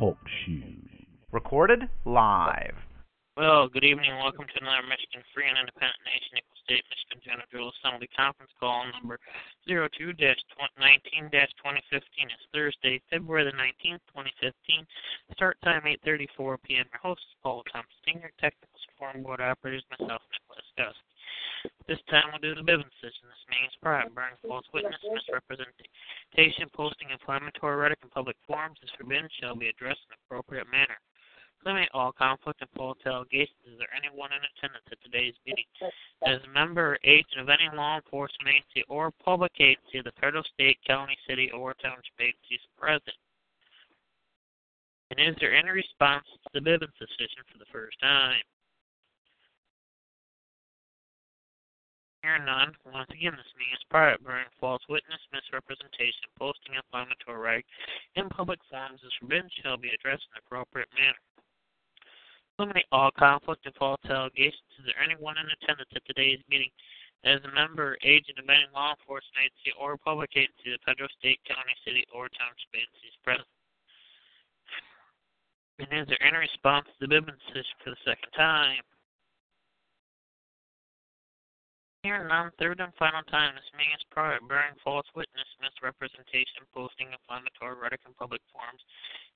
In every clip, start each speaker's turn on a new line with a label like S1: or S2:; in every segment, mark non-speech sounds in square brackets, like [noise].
S1: Talk shoes. Recorded live.
S2: Well, good evening welcome to another Michigan Free and Independent Nation, Equal State, Michigan General Assembly Conference Call number 02-19-2015. It's Thursday, February the 19th, 2015. Start time 8.34 p.m. Your host is Paul Thompson, Senior Technical Support Board Operators, myself, Nicholas Gusky. This time we'll do the Bivens decision. This means pride, bearing false witness, misrepresentation, posting inflammatory rhetoric in public forums is forbidden, shall be addressed in an appropriate manner. Eliminate all conflict and false allegations. Is there anyone in attendance at today's meeting as a member or agent of any law enforcement agency or public agency of the federal, state, county, city, or township agencies present? And is there any response to the Bivens decision for the first time? Hearing none, once again, this meeting is private, bearing false witness, misrepresentation, posting inflammatory rhetoric in public forums is forbidden, shall be addressed in an appropriate manner. Eliminate all conflict and false allegations. Is there anyone in attendance at today's meeting as a member agent of any law enforcement agency or public agency, the federal, state, county, city, or township agencies present? And is there any response to the Bivens decision for the second time? Here none, third and final time, this meeting is private, bearing false witness, misrepresentation, posting inflammatory rhetoric in public forums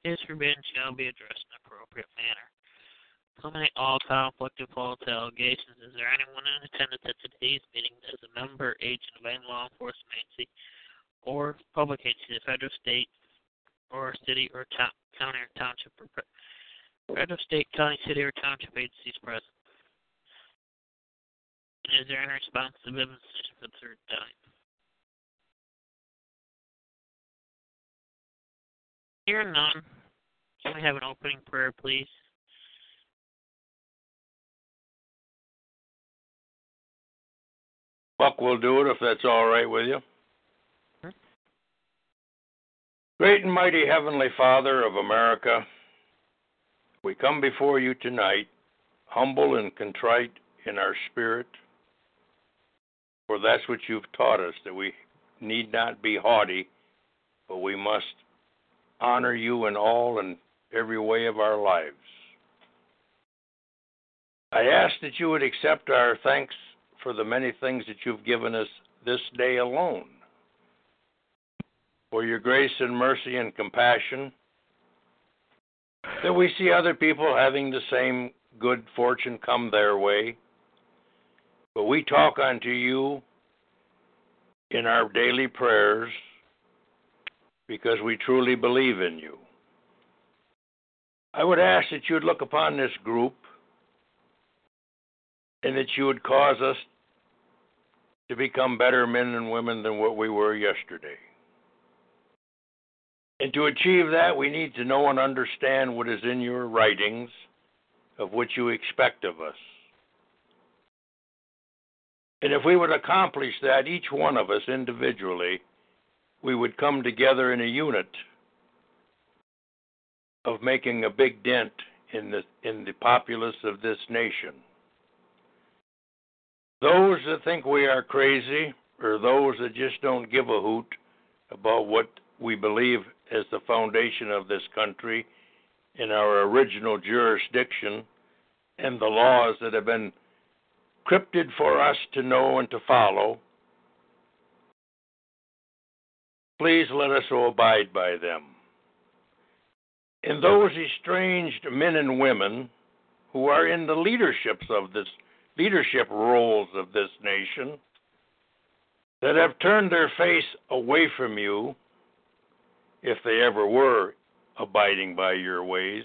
S2: is forbidden, shall be addressed in appropriate manner. Eliminate all conflict of false allegations. Is there anyone in attendance at today's meeting that is a member, agent of any law enforcement agency or public agency, the federal, state, or city or town, county or township, or federal, state, county, city, or township agencies present? Is there any response to the decision for the third time? Hearing none, can we have an opening prayer, please?
S3: Buck will do it if that's all right with you.
S2: Sure.
S3: Great and mighty Heavenly Father of America, we come before you tonight, humble and contrite in our spirit, for that's what you've taught us, that we need not be haughty, but we must honor you in all and every way of our lives. I ask that you would accept our thanks for the many things that you've given us this day alone, for your grace and mercy and compassion, that we see other people having the same good fortune come their way. But we talk unto you in our daily prayers because we truly believe in you. I would ask that you'd look upon this group and that you would cause us to become better men and women than what we were yesterday. And to achieve that, we need to know and understand what is in your writings of what you expect of us. And if we would accomplish that, each one of us individually, we would come together in a unit of making a big dent in the in the populace of this nation. Those that think we are crazy, or those that just don't give a hoot about what we believe as the foundation of this country in our original jurisdiction and the laws that have been cryptid for us to know and to follow, please let us abide by them. And those estranged men and women who are in the leaderships of this leadership roles of this nation that have turned their face away from you, if they ever were abiding by your ways,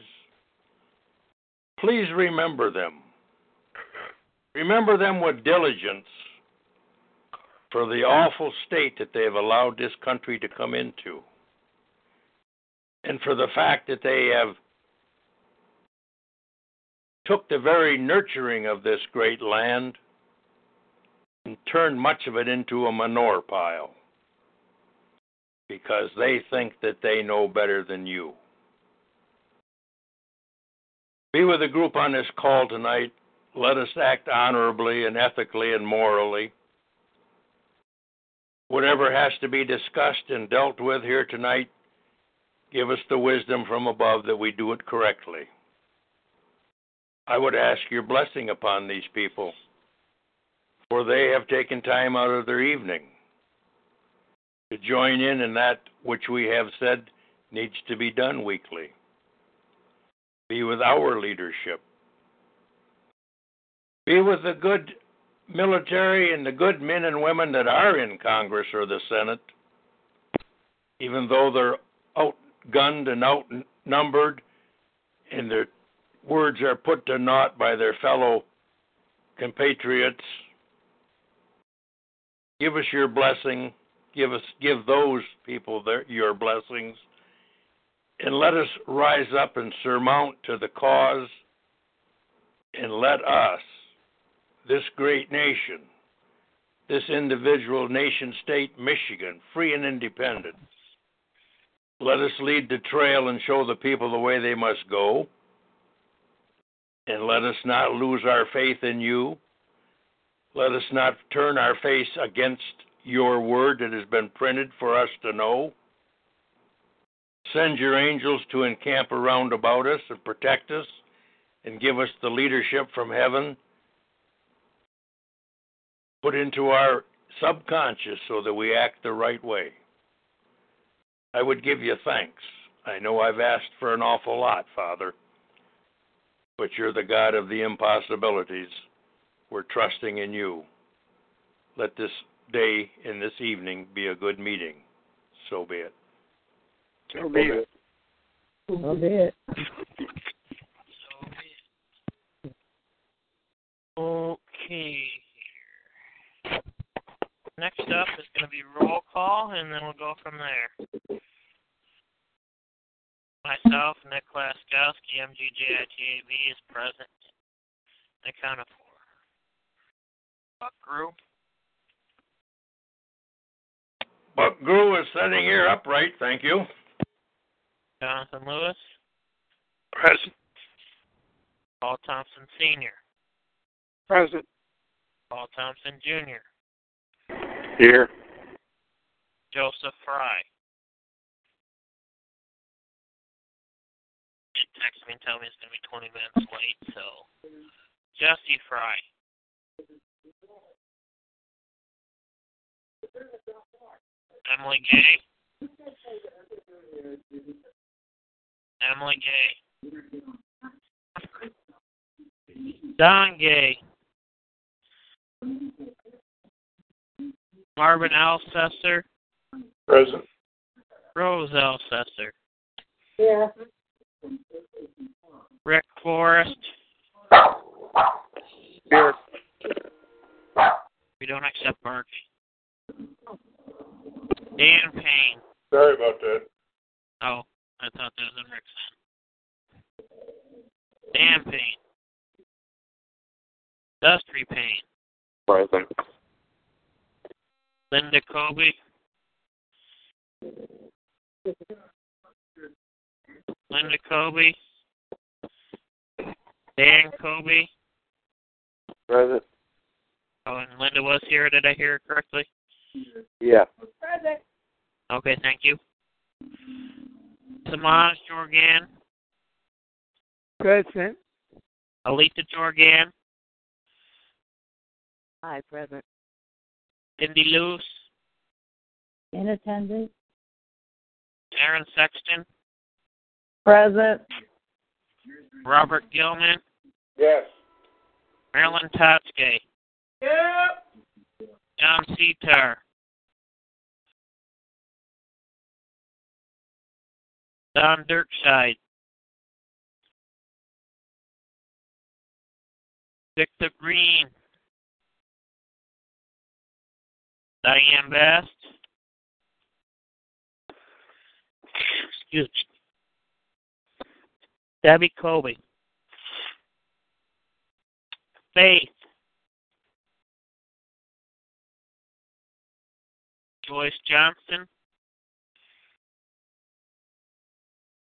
S3: please remember them Remember them with diligence for the awful state that they have allowed this country to come into, and for the fact that they have took the very nurturing of this great land and turned much of it into a manure pile because they think that they know better than you. Be with the group on this call tonight. Let us act honorably and ethically and morally. Whatever has to be discussed and dealt with here tonight, give us the wisdom from above that we do it correctly. I would ask your blessing upon these people, for they have taken time out of their evening to join in in that which we have said needs to be done weekly. Be with our leadership. Be with the good military and the good men and women that are in Congress or the Senate, even though they're outgunned and outnumbered and their words are put to naught by their fellow compatriots. Give us your blessing. Give us give those people their, your blessings. And let us rise up and surmount to the cause and let us this great nation, this individual nation state, Michigan, free and independent. Let us lead the trail and show the people the way they must go. And let us not lose our faith in you. Let us not turn our face against your word that has been printed for us to know. Send your angels to encamp around about us and protect us and give us the leadership from heaven put into our subconscious so that we act the right way. I would give you thanks. I know I've asked for an awful lot, Father, but you're the God of the impossibilities. We're trusting in you. Let this day and this evening be a good meeting. So be it.
S4: So be it.
S5: So be it. [laughs]
S2: Okay. Next up is going to be roll call, and then we'll go from there. Myself, Nick Laskowski, MGJITAB is present. I count of four. Buck Grew.
S3: Buck Grew is sitting here upright, thank you.
S2: Jonathan Lewis.
S4: Present.
S2: Paul Thompson Sr.
S4: Present.
S2: Paul Thompson Jr.
S4: Here.
S2: Joseph Fry. He text me and tell me it's going to be 20 minutes late, so. Jesse Fry. Emily Gay. Emily Gay. Don Gay. Marvin Alcester.
S4: Present.
S2: Rose Alcester.
S5: Yeah.
S2: Rick Forrest.
S4: Here.
S2: We don't accept Barkley. Dan Payne.
S4: Sorry about that.
S2: Oh, I thought that was in Rick's. Dan Payne. Dusty Payne.
S4: Present.
S2: Linda Kobe. Linda Kobe. Dan Kobe.
S4: Present.
S2: Oh, and Linda was here. Did I hear it correctly?
S4: Yeah.
S5: Present.
S2: Okay, thank you. Samaj Jorgan.
S5: Present.
S2: Alita Jorgan.
S5: Hi, present.
S2: Cindy Luce.
S5: In attendance.
S2: Aaron Sexton.
S5: Present.
S2: Robert Gilman.
S4: Yes.
S2: Marilyn Totske.
S4: Yep.
S2: John Setar. Don Dirkscheid. Victor Green. Diane Best. Excuse me. Debbie Colby. Faith. Joyce Johnson.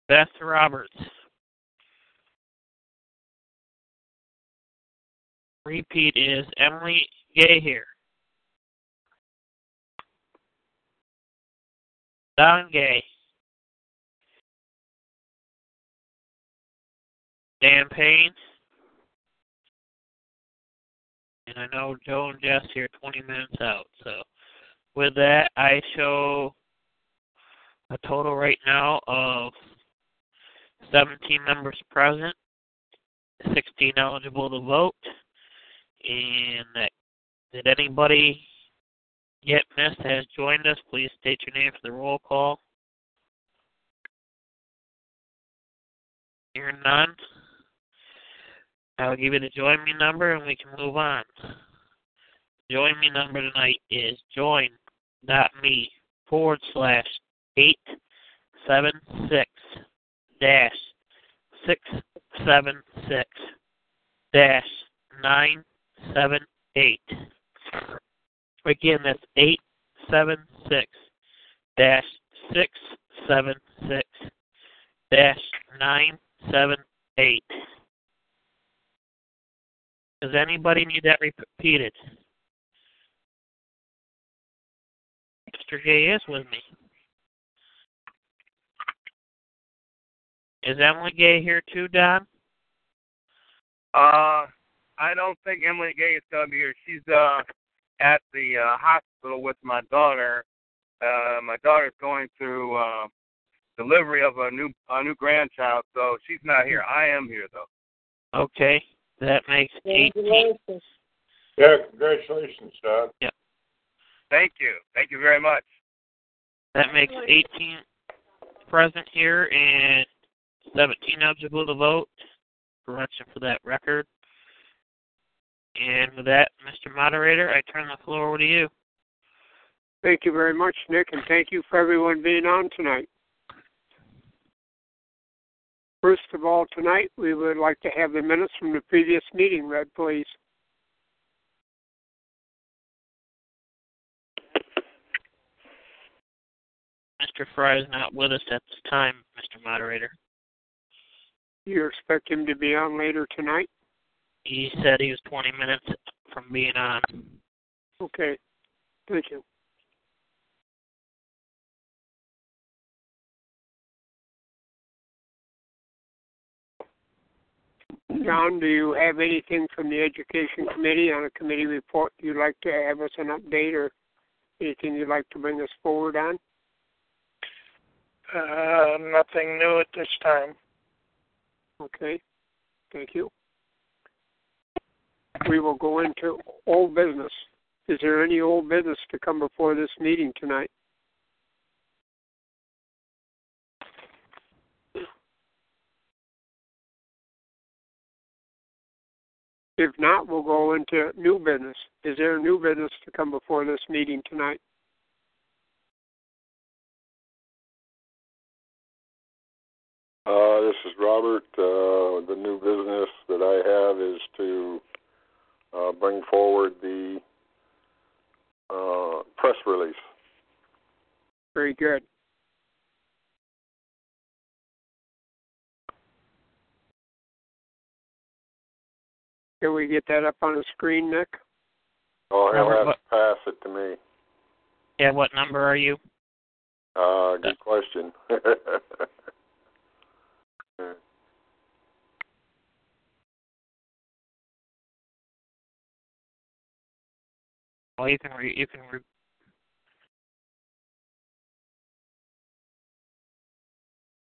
S2: Beth Roberts. Repeat is Emily Gay here. Don. Dan Payne. And I know Joe and Jess here 20 minutes out. So with that, I show a total right now of 17 members present, 16 eligible to vote. And that, did anybody get missed has joined us? Please state your name for the roll call. Hearing none. I'll give you the join me number and we can move on. Join me number tonight is join.me forward slash eight seven six dash six seven six dash nine seven eight. Again, that's eight seven six dash six seven six dash nine seven eight. Does anybody need that repeated? Mr. J is with me. Is Emily Gay here too, Don?
S6: Uh, I don't think Emily Gay is going to be here. She's uh at the uh, hospital with my daughter. Uh, my daughter's going through uh, delivery of a new a new grandchild, so she's not here. I am here though.
S2: Okay, that makes 18.
S3: Yeah, congratulations, Doc. Yeah.
S6: Thank you. Thank you very much.
S2: That makes 18 present here and 17 eligible to vote. Correction for that record. And with that, Mr. Moderator, I turn the floor over to you.
S7: Thank you very much, Nick, and thank you for everyone being on tonight. First of all, tonight we would like to have the minutes from the previous meeting read, please.
S2: Mr. Fry is not with us at this time, Mr. Moderator.
S7: You expect him to be on later tonight?
S2: He said he was 20 minutes from being on.
S7: Okay. Thank you. John, do you have anything from the Education Committee on a committee report you'd like to have us an update or anything you'd like to bring us forward on?
S4: Uh, nothing new at this time.
S7: Okay. Thank you. We will go into old business. Is there any old business to come before this meeting tonight? If not, we'll go into new business. Is there new business to come before this meeting tonight?
S8: Uh, this is Robert. Uh, the new business that I have is to uh, bring forward the uh, press release.
S7: Very good. Can we get that up on the screen, Nick?
S8: Oh, he'll
S2: Robert,
S8: have to pass it to me.
S2: Yeah, what number are you?
S8: Uh, good question. [laughs]
S2: Well, you can re- you can re-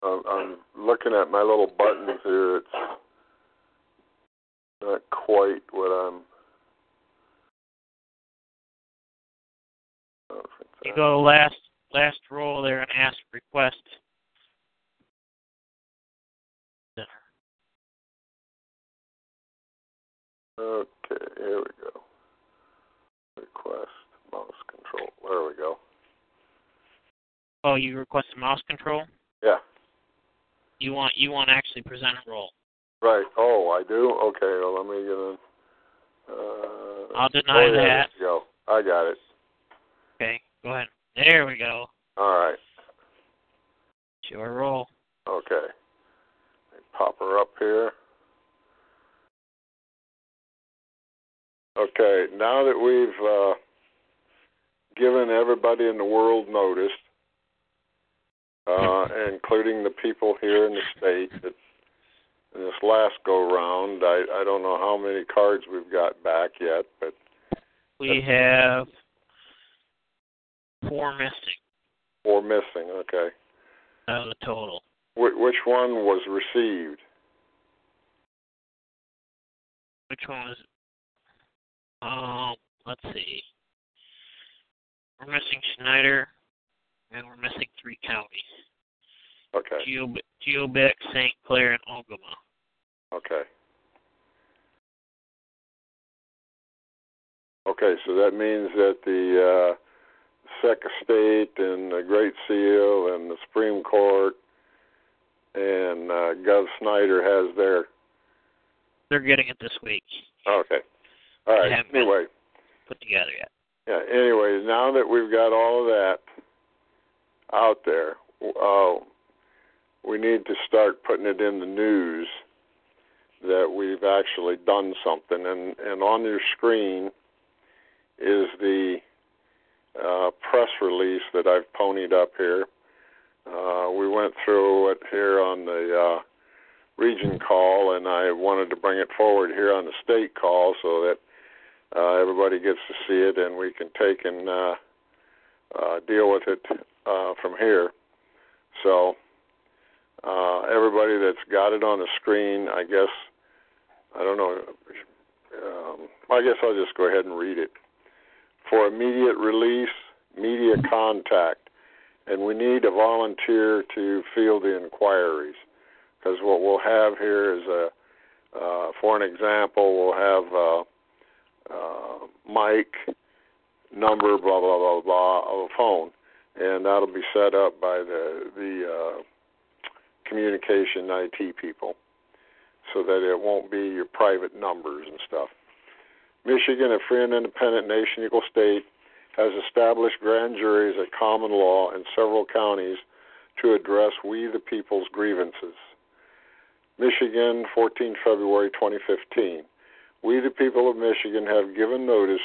S8: I'm, I'm looking at my little buttons here. It's not quite what I'm. Oh,
S2: you go to last last roll there and ask request.
S8: Okay, here we go. Request mouse control. There we go.
S2: Oh, you requested mouse control.
S8: Yeah.
S2: You want you want to actually present a roll.
S8: Right. Oh, I do. Okay. Well, let me get in. Uh,
S2: I'll deny
S8: oh, yeah,
S2: that.
S8: Go. I got it.
S2: Okay, go ahead. There we go.
S8: All right.
S2: Sure roll.
S8: Okay. Pop her up here. Okay, now that we've uh, given everybody in the world notice, uh, including the people here in the state, that in this last go round, I, I don't know how many cards we've got back yet, but
S2: We have four missing
S8: four missing. Okay,
S2: out of the total.
S8: Wh- which one was received?
S2: Which one was? Um, let's see. We're missing Snyder, and we're missing three counties:
S8: Okay,
S2: Geob- St. Clair, and Ogemaw.
S8: okay. Okay, so that means that the uh, Sec State and the Great Seal and the Supreme Court and uh, Gov Snyder has their.
S2: They're getting it this week.
S8: Okay. All right.
S2: haven't been-
S8: Anyway,
S2: Put together yet.
S8: yeah. Anyways, now that we've got all of that out there, uh, we need to start putting it in the news that we've actually done something. And and on your screen is the uh, press release that I've ponied up here. Uh, we went through it here on the uh, region call, and I wanted to bring it forward here on the state call so that uh, everybody gets to see it, and we can take and uh, uh, deal with it uh, from here. So uh, everybody that's got it on the screen, I guess, I don't know. Um, I guess I'll just go ahead and read it. For immediate release, media contact, and we need a volunteer to field the inquiries. Because what we'll have here is a, uh, for an example, we'll have uh, Mike number blah blah blah blah of a phone, and that'll be set up by the the uh, communication IT people, so that it won't be your private numbers and stuff. Michigan, a free and independent nation, equal state, has established grand juries at common law in several counties to address we the people's grievances. Michigan, 14 February 2015. We the people of Michigan have given notice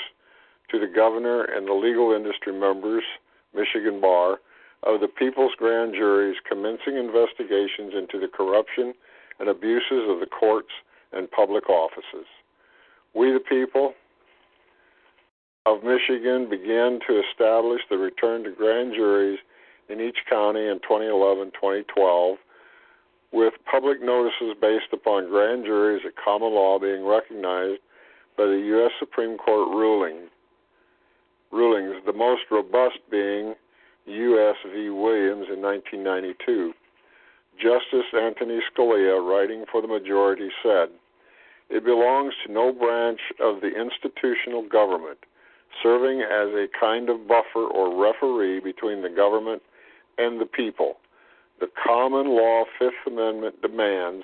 S8: to the governor and the legal industry members, Michigan Bar, of the people's grand juries commencing investigations into the corruption and abuses of the courts and public offices. We the people of Michigan began to establish the return to grand juries in each county in 2011 2012, with public notices based upon grand juries at common law being recognized by the U.S. Supreme Court ruling, rulings, the most robust being U.S. v. Williams in 1992. Justice Anthony Scalia, writing for the majority, said, It belongs to no branch of the institutional government, serving as a kind of buffer or referee between the government and the people. The common law Fifth Amendment demands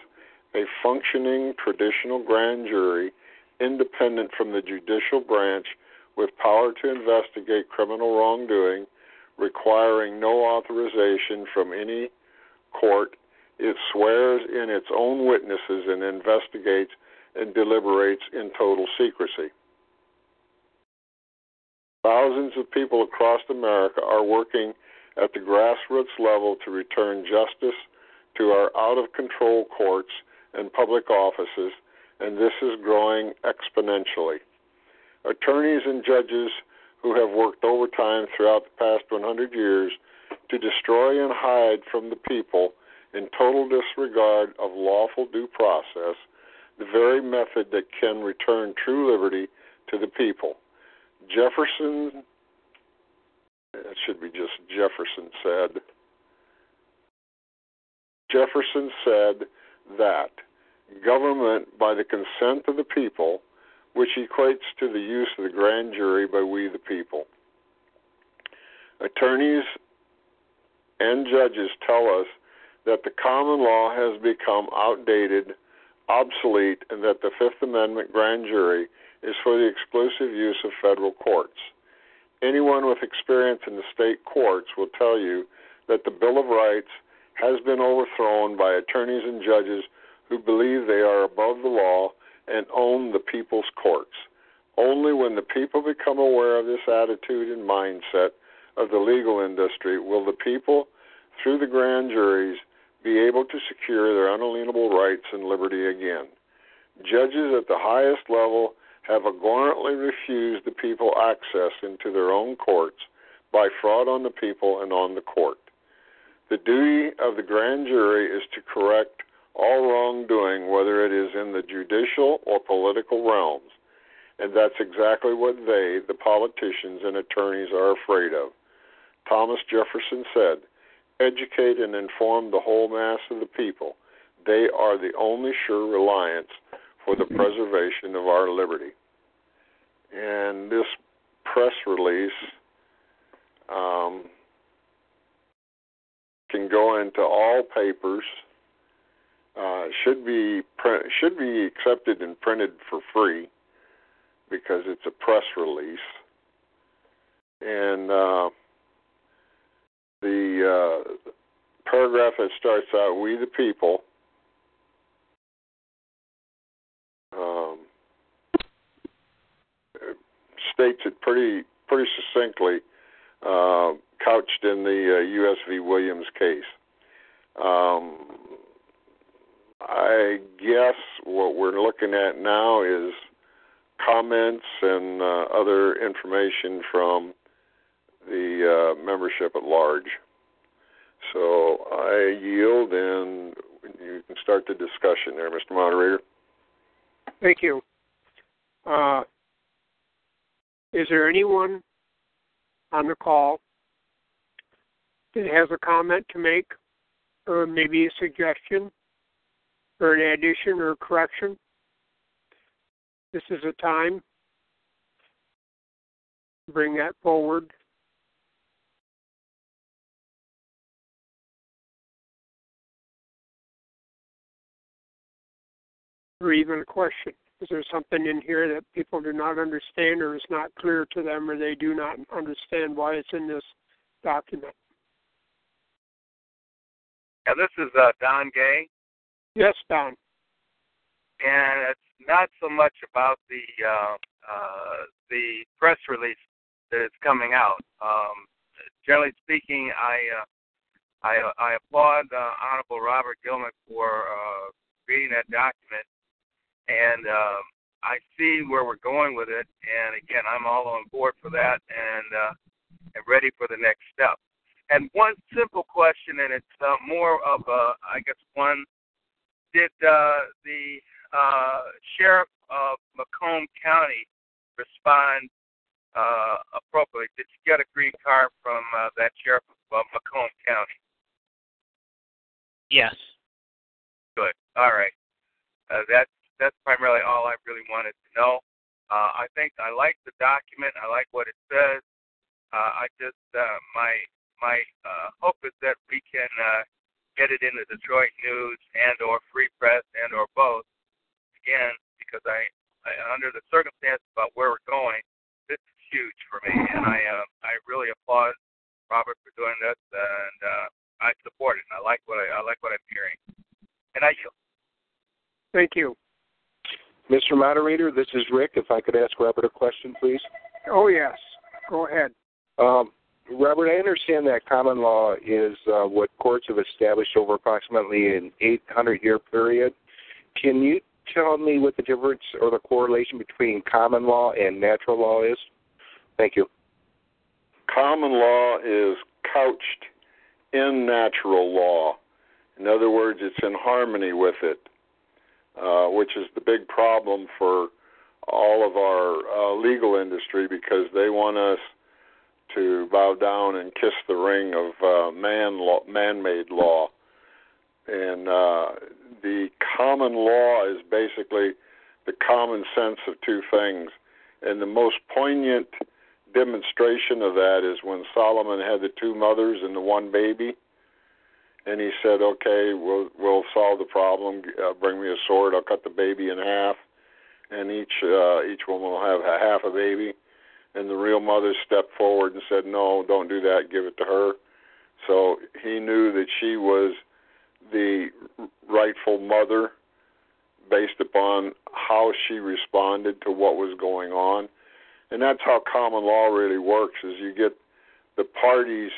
S8: a functioning traditional grand jury independent from the judicial branch with power to investigate criminal wrongdoing, requiring no authorization from any court. It swears in its own witnesses and investigates and deliberates in total secrecy. Thousands of people across America are working at the grassroots level to return justice to our out of control courts and public offices, and this is growing exponentially. Attorneys and judges who have worked overtime throughout the past 100 years to destroy and hide from the people in total disregard of lawful due process, the very method that can return true liberty to the people. Jefferson, it should be just Jefferson said, Jefferson said that government by the consent of the people, which equates to the use of the grand jury by we the people. Attorneys and judges tell us that the common law has become outdated, obsolete, and that the Fifth Amendment grand jury is for the exclusive use of federal courts. Anyone with experience in the state courts will tell you that the Bill of Rights has been overthrown by attorneys and judges who believe they are above the law and own the people's courts. Only when the people become aware of this attitude and mindset of the legal industry will the people, through the grand juries, be able to secure their unalienable rights and liberty again. Judges at the highest level have abhorrently refused the people access into their own courts by fraud on the people and on the court. The duty of the grand jury is to correct all wrongdoing, whether it is in the judicial or political realms. And that's exactly what they, the politicians and attorneys, are afraid of. Thomas Jefferson said, Educate and inform the whole mass of the people. They are the only sure reliance for the preservation of our liberty. And this press release um, can go into all papers. Uh, should be print, should be accepted and printed for free because it's a press release. And uh, the uh, paragraph that starts out, "We the people." Um, states it pretty pretty succinctly, uh, couched in the uh, U.S. v. Williams case. Um, I guess what we're looking at now is comments and uh, other information from the uh, membership at large. So I yield and you can start the discussion there, Mr. Moderator.
S7: Thank you. Uh, is there anyone on the call that has a comment to make, or maybe a suggestion, or an addition or correction? This is a time to bring that forward. Or even a question. Is there something in here that people do not understand or is not clear to them or they do not understand why it's in this document?
S6: Yeah, this is uh, Don Gay.
S7: Yes, Don.
S6: And it's not so much about the uh, uh, the press release that is coming out. Um, generally speaking, I uh, I, I applaud uh, Honorable Robert Gilman for uh, reading that document and um, I see where we're going with it. And again, I'm all on board for that, and uh, and ready for the next step. And one simple question, and it's uh, more of a, I guess, one: Did uh, the uh, sheriff of Macomb County respond uh, appropriately? Did you get a green card from uh, that sheriff of uh, Macomb County?
S2: Yes.
S6: Good. All right. Uh, that that's primarily all I really wanted to know. Uh, I think I like the document. I like what it says. Uh, I just uh, my my uh, hope is that we can uh, get it in the Detroit News and or Free Press and or both. Again, because I, I under the circumstances about where we're going, this is huge for me, and I uh, I really applaud Robert for doing this, and uh, I support it. I like what I, I like what I'm hearing, and I yield.
S7: Thank you.
S9: Mr. Moderator, this is Rick. If I could ask Robert a question, please.
S7: Oh, yes. Go ahead.
S9: Um, Robert, I understand that common law is uh, what courts have established over approximately an 800 year period. Can you tell me what the difference or the correlation between common law and natural law is? Thank you.
S8: Common law is couched in natural law. In other words, it's in harmony with it. Uh, which is the big problem for all of our uh, legal industry because they want us to bow down and kiss the ring of uh, man law, man-made law, and uh, the common law is basically the common sense of two things, and the most poignant demonstration of that is when Solomon had the two mothers and the one baby. And he said, "Okay, we'll we'll solve the problem. Uh, bring me a sword. I'll cut the baby in half, and each uh, each woman will have a half a baby." And the real mother stepped forward and said, "No, don't do that. Give it to her." So he knew that she was the rightful mother based upon how she responded to what was going on. And that's how common law really works is you get the parties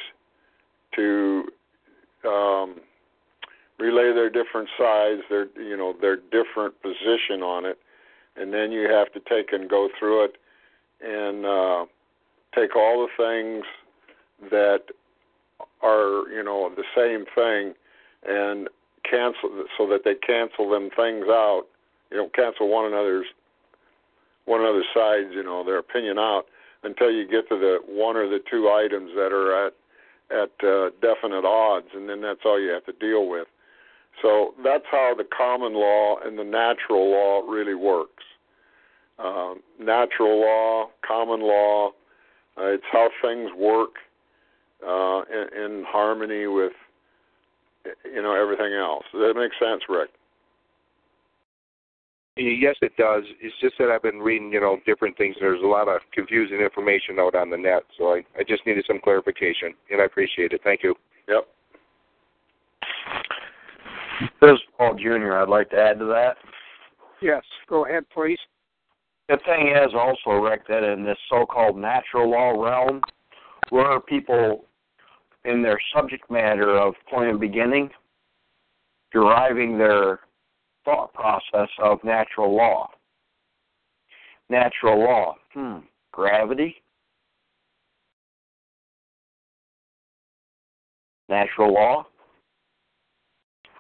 S8: to um, relay their different sides, their you know their different position on it, and then you have to take and go through it and uh, take all the things that are you know the same thing and cancel so that they cancel them things out. You know, cancel one another's one another's sides. You know, their opinion out until you get to the one or the two items that are at at uh, definite odds, and then that's all you have to deal with. So that's how the common law and the natural law really works. Uh, natural law, common law, uh, it's how things work uh, in, in harmony with you know everything else. Does that make sense, Rick?
S9: Yes, it does. It's just that I've been reading, you know, different things. There's a lot of confusing information out on the net, so I, I just needed some clarification, and I appreciate it. Thank you.
S8: Yep.
S10: This is Paul Jr. I'd like to add to that.
S7: Yes, go ahead, please.
S10: The thing is also, Rick, that in this so-called natural law realm, where people in their subject matter of point of beginning, deriving their thought process of natural law. Natural law. Hmm. Gravity. Natural law.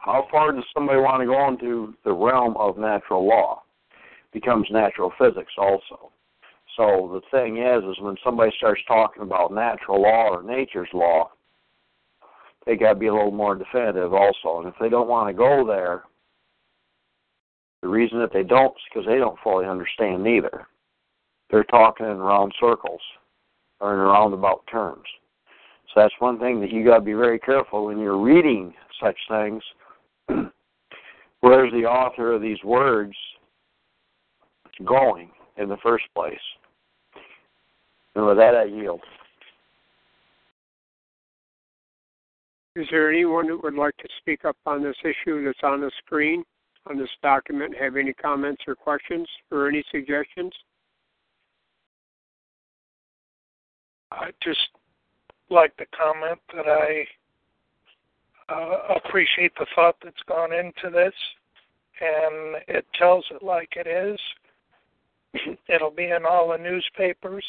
S10: How far does somebody want to go into the realm of natural law? Becomes natural physics also. So the thing is, is when somebody starts talking about natural law or nature's law, they got to be a little more definitive also. And if they don't want to go there, the reason that they don't is because they don't fully understand neither. They're talking in round circles or in roundabout terms. So that's one thing that you got to be very careful when you're reading such things. [clears throat] Where's the author of these words going in the first place? And with that, I yield.
S7: Is there anyone that would like to speak up on this issue that's on the screen? On this document have any comments or questions or any suggestions?
S4: I just like to comment that I uh, appreciate the thought that's gone into this, and it tells it like it is. [clears throat] It'll be in all the newspapers,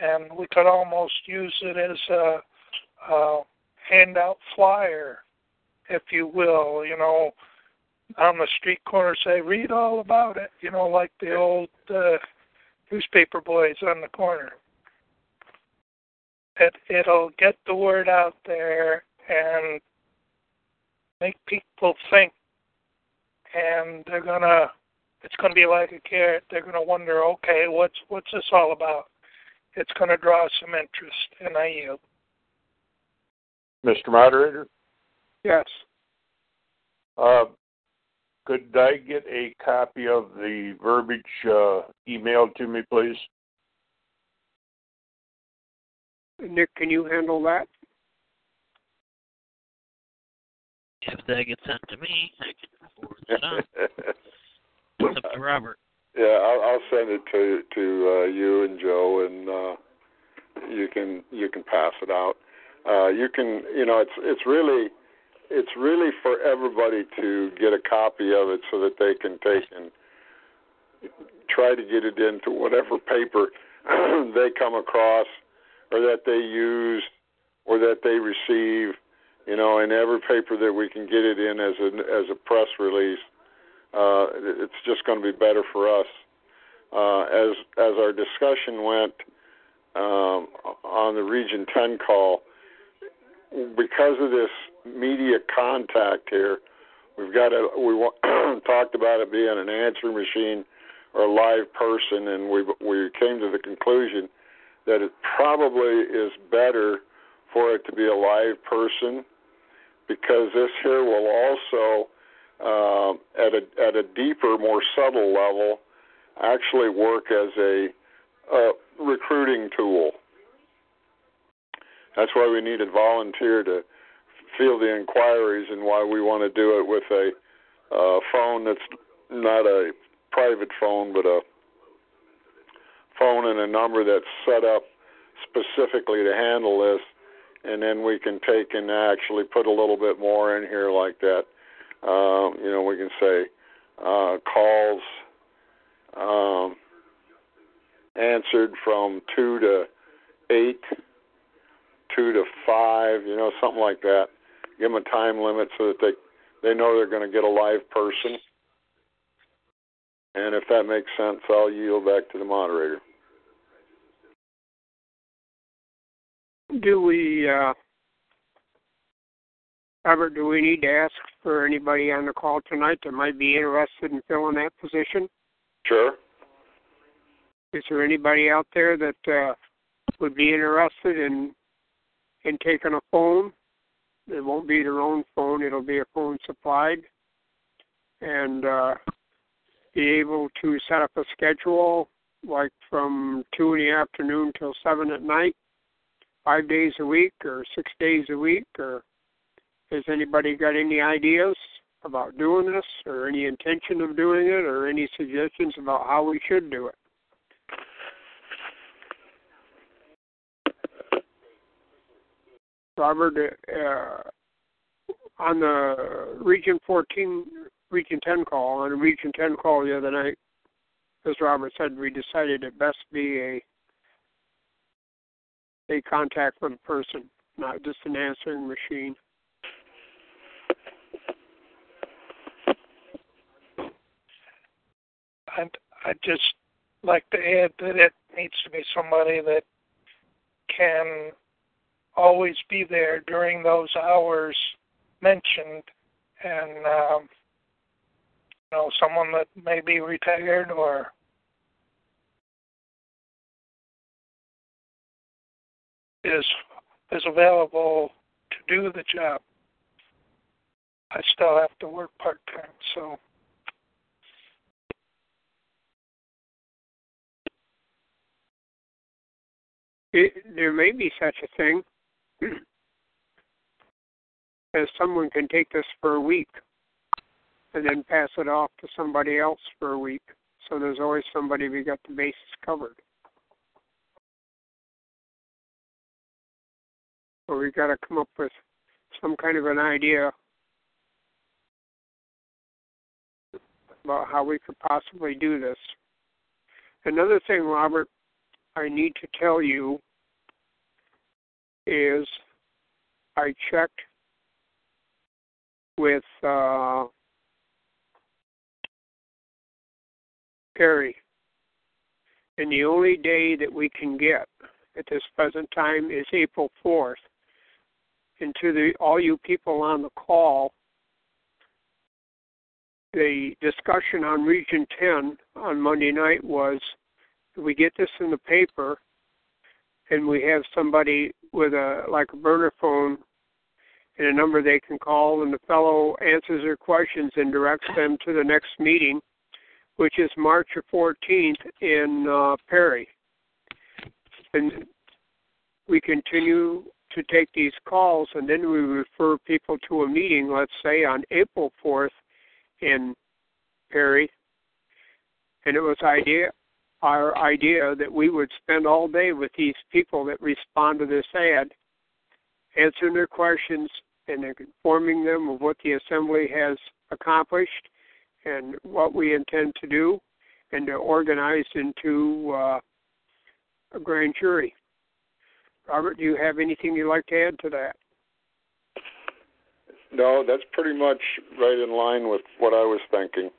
S4: and we could almost use it as a, a handout flyer, if you will. You know, on the street corner say, read all about it, you know, like the old uh, newspaper boys on the corner. It it'll get the word out there and make people think, and they're gonna. It's gonna be like a carrot. They're gonna wonder, okay, what's what's this all about? It's gonna draw some interest, and I yield.
S3: Mr. Moderator.
S7: Yes.
S3: Uh, could I get a copy of the verbiage uh, emailed to me, please?
S7: Nick, can you handle that?
S2: If that gets sent to me, I can forward it on. it's up to Robert.
S8: Yeah, I'll, I'll send it to to uh, you and Joe, and uh, you can you can pass it out. Uh, you can, you know, it's it's really it's really for everybody to get a copy of it so that they can take and try to get it into whatever paper [clears throat] they come across or that they use or that they receive you know in every paper that we can get it in as a as a press release uh it's just going to be better for us. Uh as as our discussion went um on the region 10 call because of this media contact here, we've got a we [clears throat] talked about it being an answering machine or a live person, and we we came to the conclusion that it probably is better for it to be a live person because this here will also, uh, at a at a deeper, more subtle level, actually work as a, a recruiting tool. That's why we need a volunteer to field the inquiries and why we want to do it with a uh, phone that's not a private phone, but a phone and a number that's set up specifically to handle this. And then we can take and actually put a little bit more in here like that. Um, you know, we can say uh, calls um, answered from two to eight, two to five, you know, something like that. Give them a time limit so that they they know they're going to get a live person. And if that makes sense, I'll yield back to the moderator.
S7: Do we, uh, Robert, do we need to ask for anybody on the call tonight that might be interested in filling that position?
S8: Sure.
S7: Is there anybody out there that uh, would be interested in in taking a phone? It won't be their own phone; it'll be a phone supplied, and uh, be able to set up a schedule like from two in the afternoon till seven at night, five days a week or six days a week, or has anybody got any ideas about doing this or any intention of doing it or any suggestions about how we should do it? Robert, uh, on the Region 14, Region 10 call, on a Region 10 call the other night, as Robert said, we decided it best be a a contact with a person, not just an answering machine.
S4: I'd, I'd just like to add that it needs to be somebody that can always be there during those hours mentioned and um, you know someone that may be retired or is is available to do the job. I still have to work part time, so
S7: it, there may be such a thing [clears throat] as someone can take this for a week and then pass it off to somebody else for a week. So there's always somebody we got the bases covered. So we've got to come up with some kind of an idea about how we could possibly do this. Another thing, Robert, I need to tell you is I checked with uh, Perry, and the only day that we can get at this present time is April 4th. And to the all you people on the call, the discussion on Region 10 on Monday night was we get this in the paper and we have somebody with a like a burner phone and a number they can call and the fellow answers their questions and directs them to the next meeting which is March 14th in uh, Perry. And we continue to take these calls and then we refer people to a meeting, let's say on April 4th in Perry. And it was idea our idea that we would spend all day with these people that respond to this ad, answering their questions and informing them of what the assembly has accomplished and what we intend to do, and to organize into uh, a grand jury. Robert, do you have anything you'd like to add to that?
S8: No, that's pretty much right in line with what I was thinking.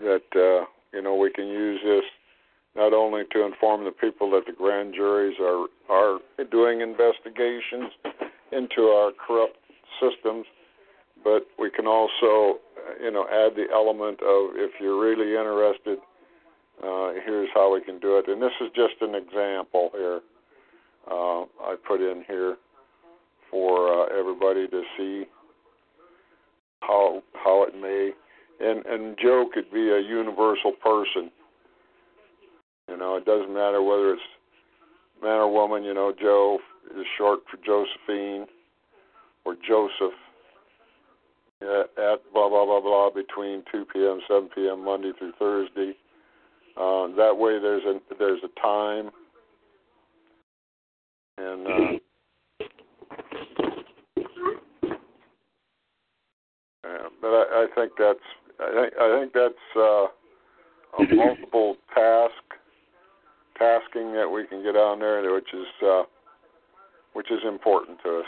S8: That uh, you know we can use this not only to inform the people that the grand juries are are doing investigations into our corrupt systems, but we can also you know add the element of if you're really interested, uh, here's how we can do it. And this is just an example here. Uh, I put in here for uh, everybody to see how how it may, and and Joe could be a universal person. You know, it doesn't matter whether it's man or woman. You know, Joe is short for Josephine or Joseph at, at blah blah blah blah between 2 p.m. 7 p.m. Monday through Thursday. Uh, that way, there's a there's a time, and uh, uh, but I, I think that's I think I think that's uh, a multiple task tasking that we can get on there, which is uh, which is important to us.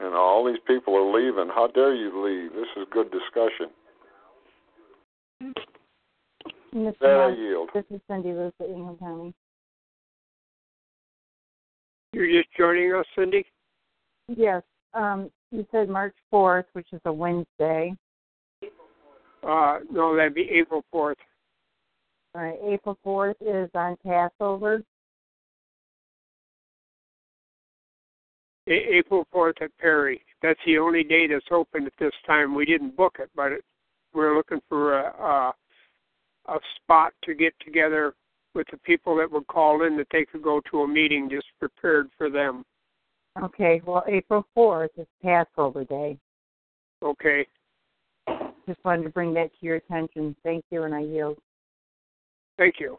S8: And all these people are leaving. How dare you leave? This is good discussion.
S5: Mr.
S8: There I yield.
S5: This is Cindy Lewis at Ingham County.
S7: You're just joining us, Cindy?
S5: Yes. Um, you said March 4th, which is a Wednesday.
S7: Uh, no, that'd be April 4th.
S5: All right. April 4th is on Passover.
S7: A- April 4th at Perry. That's the only day that's open at this time. We didn't book it, but it, we're looking for a, a a spot to get together with the people that would call in that they could go to a meeting just prepared for them.
S5: Okay. Well, April 4th is Passover Day.
S7: Okay.
S5: Just wanted to bring that to your attention. Thank you, and I yield.
S7: Thank you.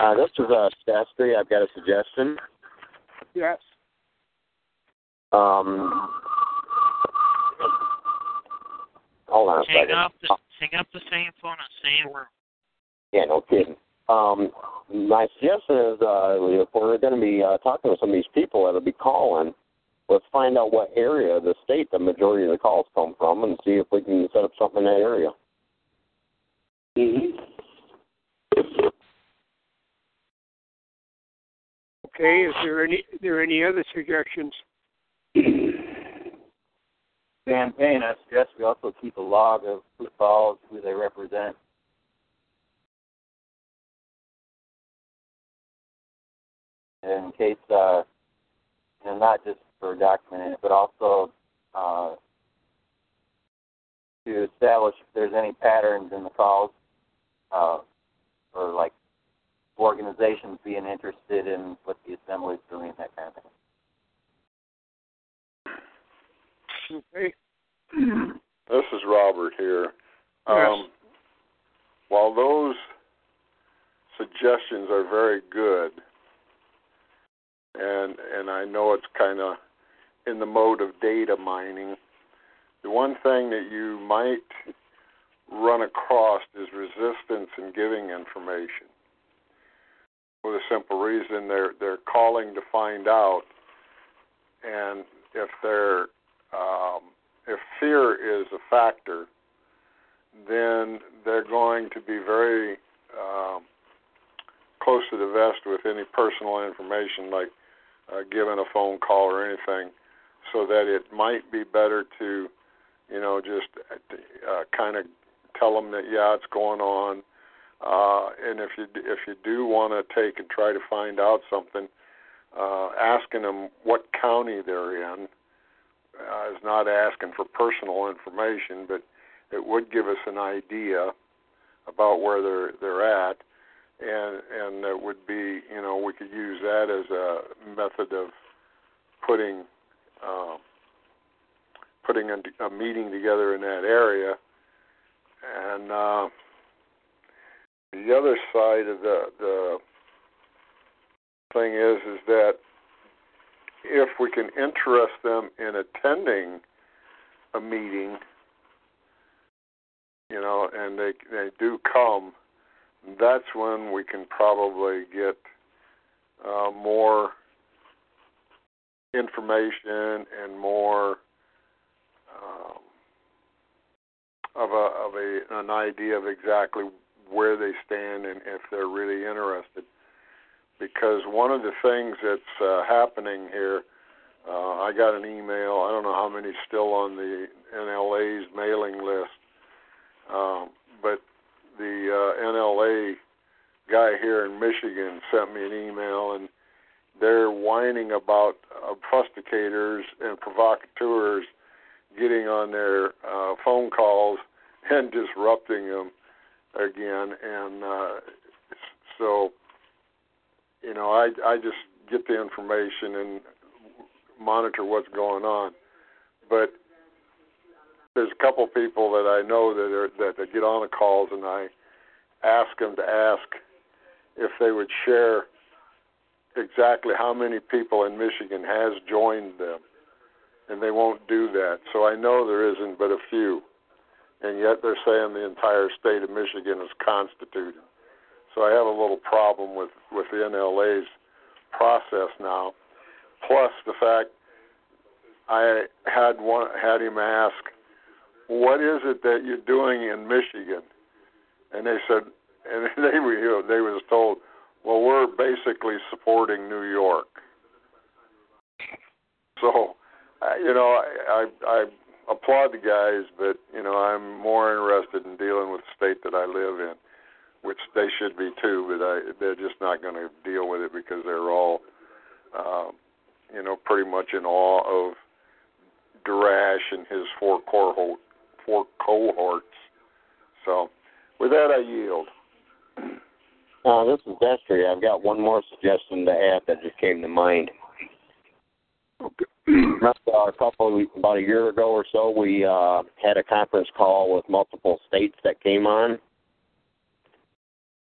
S11: Uh, this is uh, Shastri. I've got a suggestion.
S7: Yes.
S11: Um, hold on a
S2: Hang
S11: second.
S2: up the hang up the same phone and say a word.
S11: Yeah, no kidding. Um, my suggestion is uh, if we're going to be uh, talking to some of these people that'll be calling, let's find out what area of the state the majority of the calls come from and see if we can set up something in that area.
S7: Okay. Is there any there any other suggestions?
S12: Sam Payne, I suggest we also keep a log of who calls, who they represent. In case, uh, know, not just for documenting it, but also uh, to establish if there's any patterns in the calls, uh, or like organizations being interested in what the assembly's doing, that kind of thing.
S7: Okay. [clears throat]
S8: This is Robert here. Um, While those suggestions are very good, and and I know it's kind of in the mode of data mining, the one thing that you might run across is resistance in giving information. For the simple reason they're they're calling to find out, and if they're um, if fear is a factor, then they're going to be very um, close to the vest with any personal information, like uh, giving a phone call or anything, so that it might be better to, you know, just uh, kind of tell them that yeah, it's going on. Uh, and if you if you do want to take and try to find out something, uh, asking them what county they're in uh, is not asking for personal information, but it would give us an idea about where they're they're at, and and it would be you know we could use that as a method of putting uh, putting a, a meeting together in that area, and uh, the other side of the the thing is is that if we can interest them in attending a meeting, you know, and they they do come, that's when we can probably get uh, more information and more um, of a of a an idea of exactly where they stand and if they're really interested because one of the things that's uh, happening here, uh, I got an email. I don't know how many still on the NLA's mailing list, um, but the uh, NLA guy here in Michigan sent me an email, and they're whining about prusticators and provocateurs getting on their uh, phone calls [laughs] and disrupting them again. And uh, so, you know, I I just get the information and monitor what's going on. But there's a couple people that I know that are that, that get on the calls, and I ask them to ask if they would share exactly how many people in Michigan has joined them, and they won't do that. So I know there isn't but a few, and yet they're saying the entire state of Michigan is constituted. So I have a little problem with with the NLA's process now. Plus the fact I had one had him ask, "What is it that you're doing in Michigan?" And they said, [laughs] and they were you know, they was told, "Well, we're basically supporting New York." So, you know, I, I I applaud the guys, but you know, I'm more interested in dealing with the state that I live in, which they should be too. But I, they're just not going to deal with it because they're all, uh, you know, pretty much in awe of Darash and his four cohort, four cohorts. So, with that, I yield.
S11: Uh, this is Destry. I've got one more suggestion to add that just came to mind. Remember a couple about a year ago or so, we uh, had a conference call with multiple states that came on,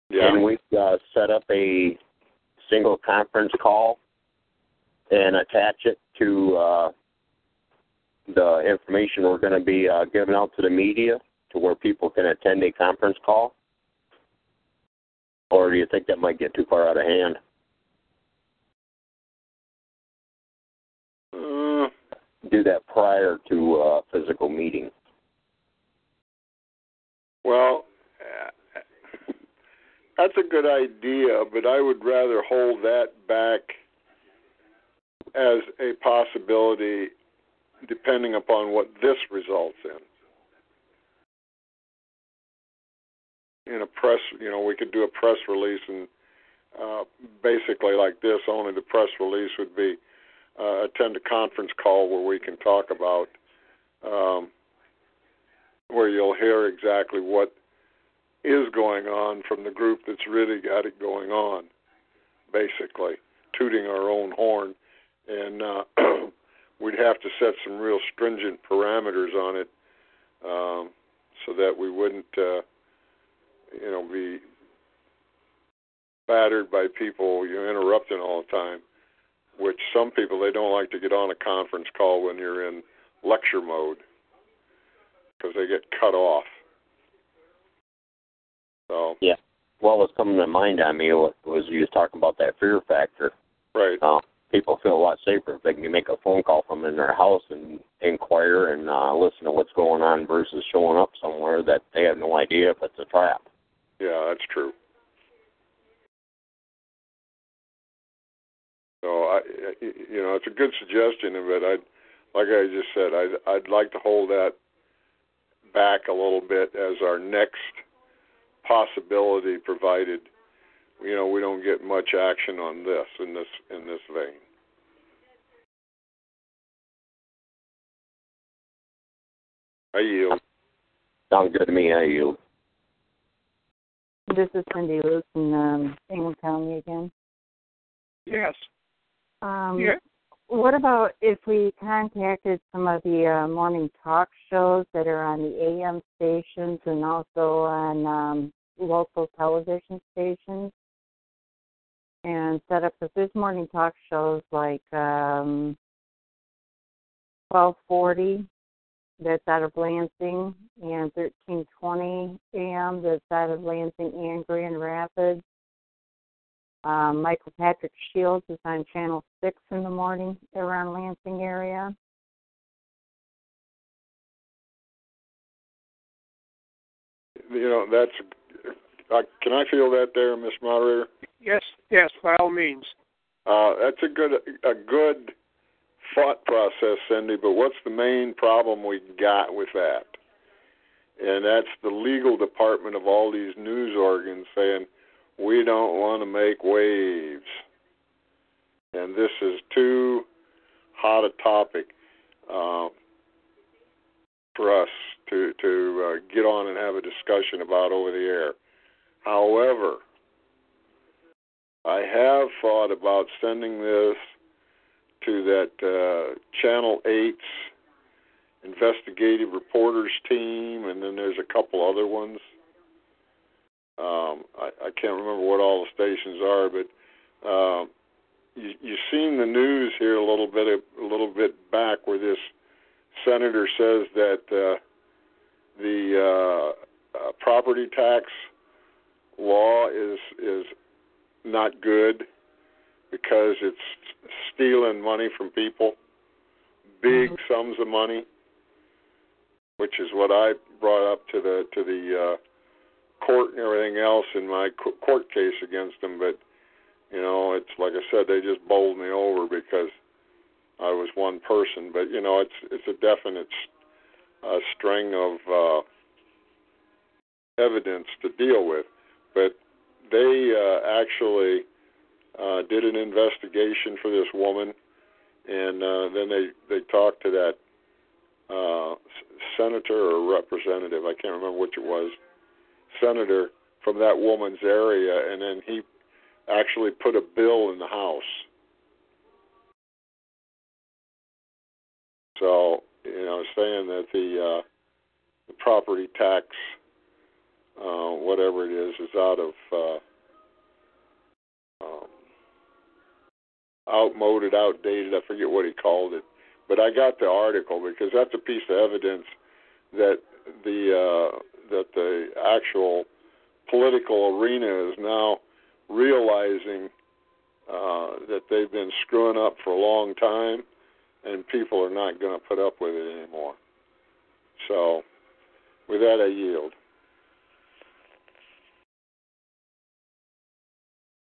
S8: yeah.
S11: and we uh, set up a single conference call and attach it to uh, the information we're going to be uh, giving out to the media to where people can attend a conference call? Or do you think that might get too far out of hand? Prior to a physical meeting.
S8: well, uh, that's a good idea, but I would rather hold that back as a possibility depending upon what this results in. In a press, you know, we could do a press release and uh, basically like this. Only the press release would be uh, attend a conference call where we can talk about um, where you'll hear exactly what is going on from the group that's really got it going on. Basically, tooting our own horn and. Uh, [clears throat] we'd have to set some real stringent parameters on it um, so that we wouldn't, uh, you know, be battered by people you know, interrupting all the time. Which some people they don't like to get on a conference call when you're in lecture mode because they get cut off. So
S11: Yeah. Well, what's coming to mind on me was you was talking about that fear factor.
S8: right,
S11: Uh, people feel a lot safer if they can make a phone call from in their house and inquire and uh, listen to what's going on versus showing up somewhere that they have no idea if it's a trap.
S8: yeah, that's true. So I, you know, it's a good suggestion, but I, like I just said, I'd I'd like to hold that back a little bit as our next possibility, provided you know we don't get much action on this in this in this vein. I yield.
S11: Sounds good to me. I yield.
S5: This is Cindy Luke in um, Ingham County again.
S4: Yes.
S5: Um. What about if we contacted some of the uh, morning talk shows that are on the AM stations and also on um, local television stations and set up, because there's morning talk shows like um, 1240 that's out of Lansing and 1320 AM that's out of Lansing and Grand Rapids. Um, Michael Patrick Shields is on Channel 6 in the morning around Lansing area.
S8: You know, that's. Uh, can I feel that there, Miss Moderator?
S4: Yes, yes, by all means.
S8: Uh, that's a good a good thought process, Cindy. But what's the main problem we got with that? And that's the legal department of all these news organs saying we don't want to make waves. and this is too hot a topic uh, for us to to uh, get on and have a discussion about over the air. However, I have thought about sending this to that uh, Channel 8's investigative reporters team, and then there's a couple other ones. Um, I, I can't remember what all the stations are, but uh, you, you've seen the news here a little bit a little bit back where this senator says that uh, the uh, uh, property tax law is is not good because it's stealing money from people, big mm-hmm. sums of money, which is what I brought up to the to the uh, court and everything else in my court case against them. But you know, it's like I said, they just bowled me over because I was one person. But you know, it's it's a definite uh, string of uh, evidence to deal with. But they uh, actually uh, did an investigation for this woman, and uh, then they they talked to that uh, senator or representative, I can't remember which it was, senator from that woman's area, and then he actually put a bill in the House. So you know, saying that the uh, the property tax, uh, whatever it is, is out of uh, um, outmoded, outdated. I forget what he called it, but I got the article because that's a piece of evidence that the uh, that the actual political arena is now realizing uh, that they've been screwing up for a long time, and people are not going to put up with it anymore. So, with that, I yield.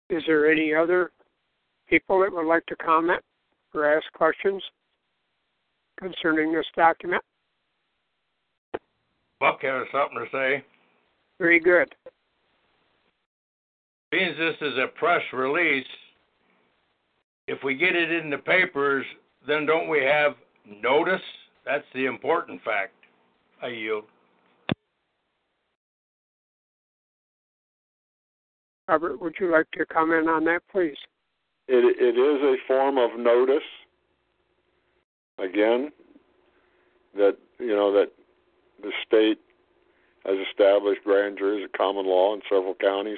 S7: Is there any other people that would like to comment or ask questions concerning this document?
S3: Buck has something to say.
S7: Very good.
S3: Means this is a press release. If we get it in the papers, then don't we have notice? That's the important fact. I yield.
S7: Robert, would you like to comment on that, please?
S8: It, it is a form of notice. Again, that you know that the state has established grand juries of common law in several counties.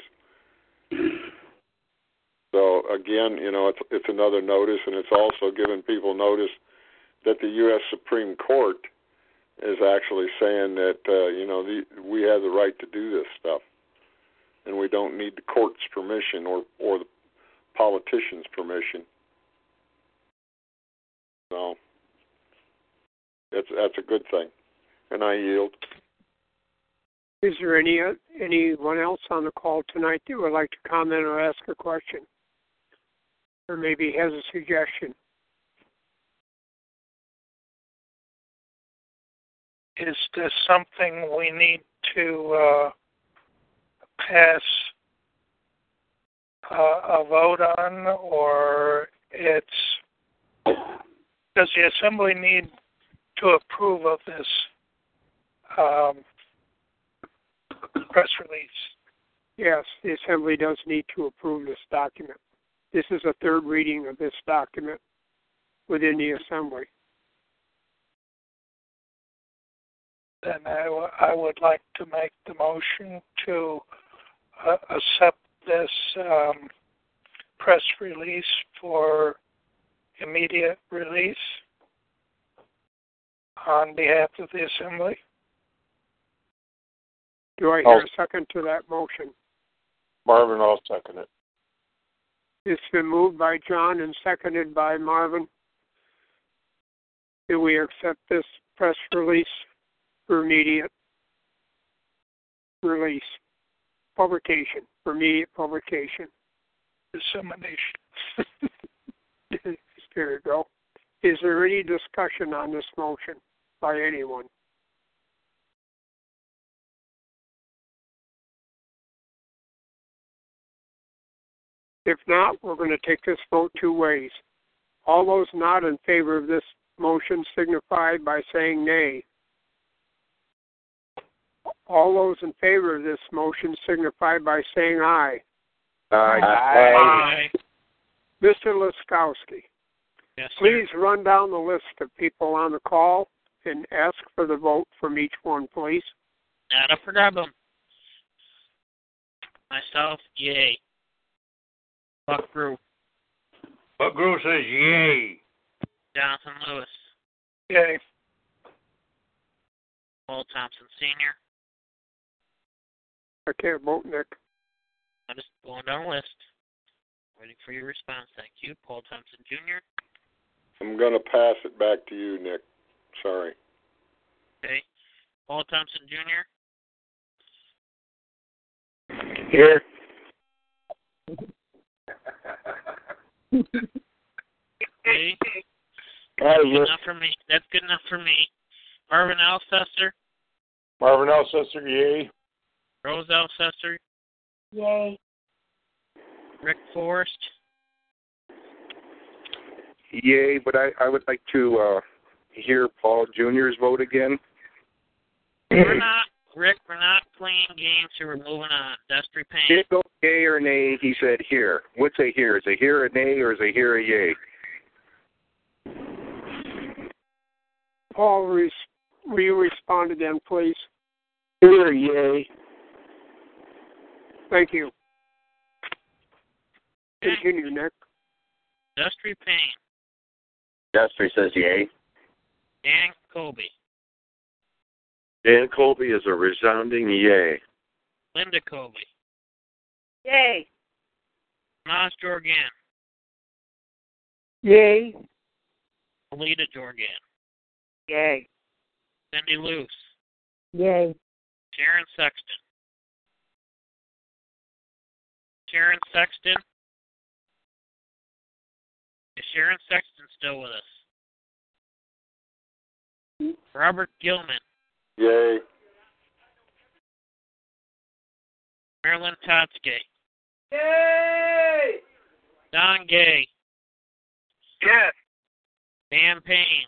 S8: So again, you know, it's it's another notice, and it's also giving people notice that the U.S. Supreme Court is actually saying that uh, you know the, we have the right to do this stuff, and we don't need the court's permission or or the politicians' permission. So that's that's a good thing, and I yield.
S7: Is there any anyone else on the call tonight that would like to comment or ask a question, or maybe has a suggestion?
S4: Is this something we need to uh, pass uh, a vote on, or it's does the assembly need to approve of this um, press release?
S7: Yes, the assembly does need to approve this document. This is a third reading of this document within the assembly.
S4: Then I, w- I would like to make the motion to uh, accept this um, press release for immediate release on behalf of the Assembly.
S7: Do I hear I'll, a second to that motion?
S8: Marvin, I'll second it.
S7: It's been moved by John and seconded by Marvin. Do we accept this press release for immediate release? publication, for immediate publication.
S4: Dissemination. [laughs]
S7: there you go. Is there any discussion on this motion by anyone? If not, we're going to take this vote two ways. All those not in favor of this motion signify by saying nay. All those in favor of this motion signify by saying aye.
S9: Aye. Aye.
S7: Mr. Laskowski,
S2: Yes,
S7: please run down the list of people on the call and ask for the vote from each one, please.
S2: Not a problem. Myself, yay. Buck Brew,
S3: Buck Grew says yay.
S2: Jonathan Lewis,
S4: Yay.
S2: Paul Thompson Sr.
S7: I can't vote, Nick.
S2: I'm just going down the list. Waiting for your response. Thank you. Paul Thompson Jr.
S8: I'm going to pass it back to you, Nick. Sorry.
S2: Okay. Paul Thompson Jr.
S9: Here.
S2: Okay.
S9: Aye,
S2: Good enough for me. That's good enough for me. Marvin Alcester,
S9: Marvin Alcester, yay.
S2: Rose Alcester,
S5: Yay.
S2: Rick Forrest,
S9: Yay, but I, I would like to uh, hear Paul Jr.'s vote again.
S2: We're not, Rick, we're not playing games here. We're moving on. Uh, Dusty Payne.
S9: Did go yay or nay? He said here. What's a here? Is a here a nay or is a here a yay?
S7: Paul, res- will you respond again, please?
S9: Here, yay.
S7: Thank you. Continue, Nick.
S2: Dusty Payne.
S11: Destry says yay.
S2: Dan Colby.
S9: Dan Colby is a resounding yay.
S2: Linda Colby.
S5: Yay.
S2: Tomas Jorgan.
S7: Yay.
S2: Alita Jorgan.
S5: Yay.
S2: Cindy Luce.
S5: Yay.
S2: Sharon Sexton. Sharon Sexton. Is Sharon Sexton still with us? Hmm? Robert Gilman.
S8: Yay.
S2: Marilyn Totske.
S5: Yay.
S2: Don Gay.
S6: Yes.
S2: Dan Payne.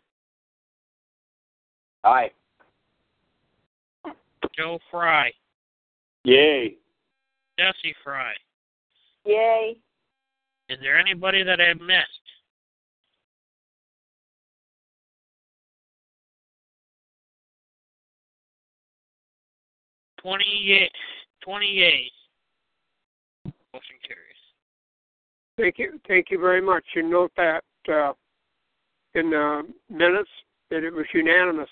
S11: Aye.
S2: Joe Fry.
S9: Yay.
S2: Jesse Fry.
S5: Yay.
S2: Is there anybody that I've missed? Twenty ye- twenty. Motion carries.
S7: Thank you. Thank you very much. You note that uh, in the minutes that it was unanimous.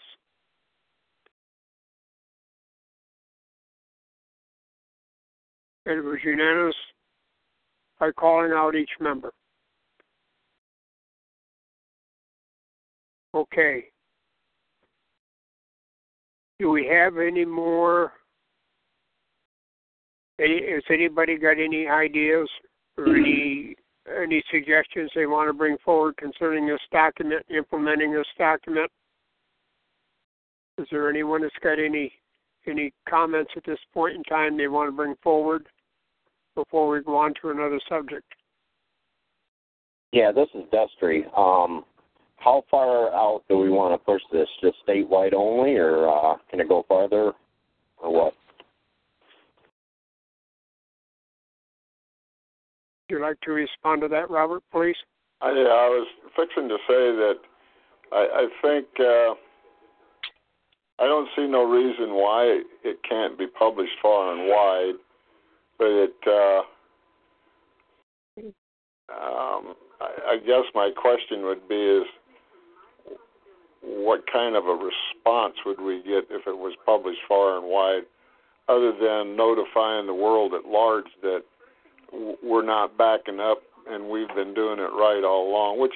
S7: And it was unanimous by calling out each member. Okay. Do we have any more? Any, has anybody got any ideas or any [clears throat] any suggestions they want to bring forward concerning this document, implementing this document? Is there anyone that's got any any comments at this point in time they want to bring forward before we go on to another subject?
S11: Yeah, this is Destry. Um, how far out do we want to push this? Just statewide only, or uh, can it go farther, or what?
S7: Would you like to respond to that, Robert, please?
S8: I, I was fixing to say that I, I think uh, I don't see no reason why it can't be published far and wide, but it. Uh, um, I, I guess my question would be is what kind of a response would we get if it was published far and wide, other than notifying the world at large that we're not backing up and we've been doing it right all along, which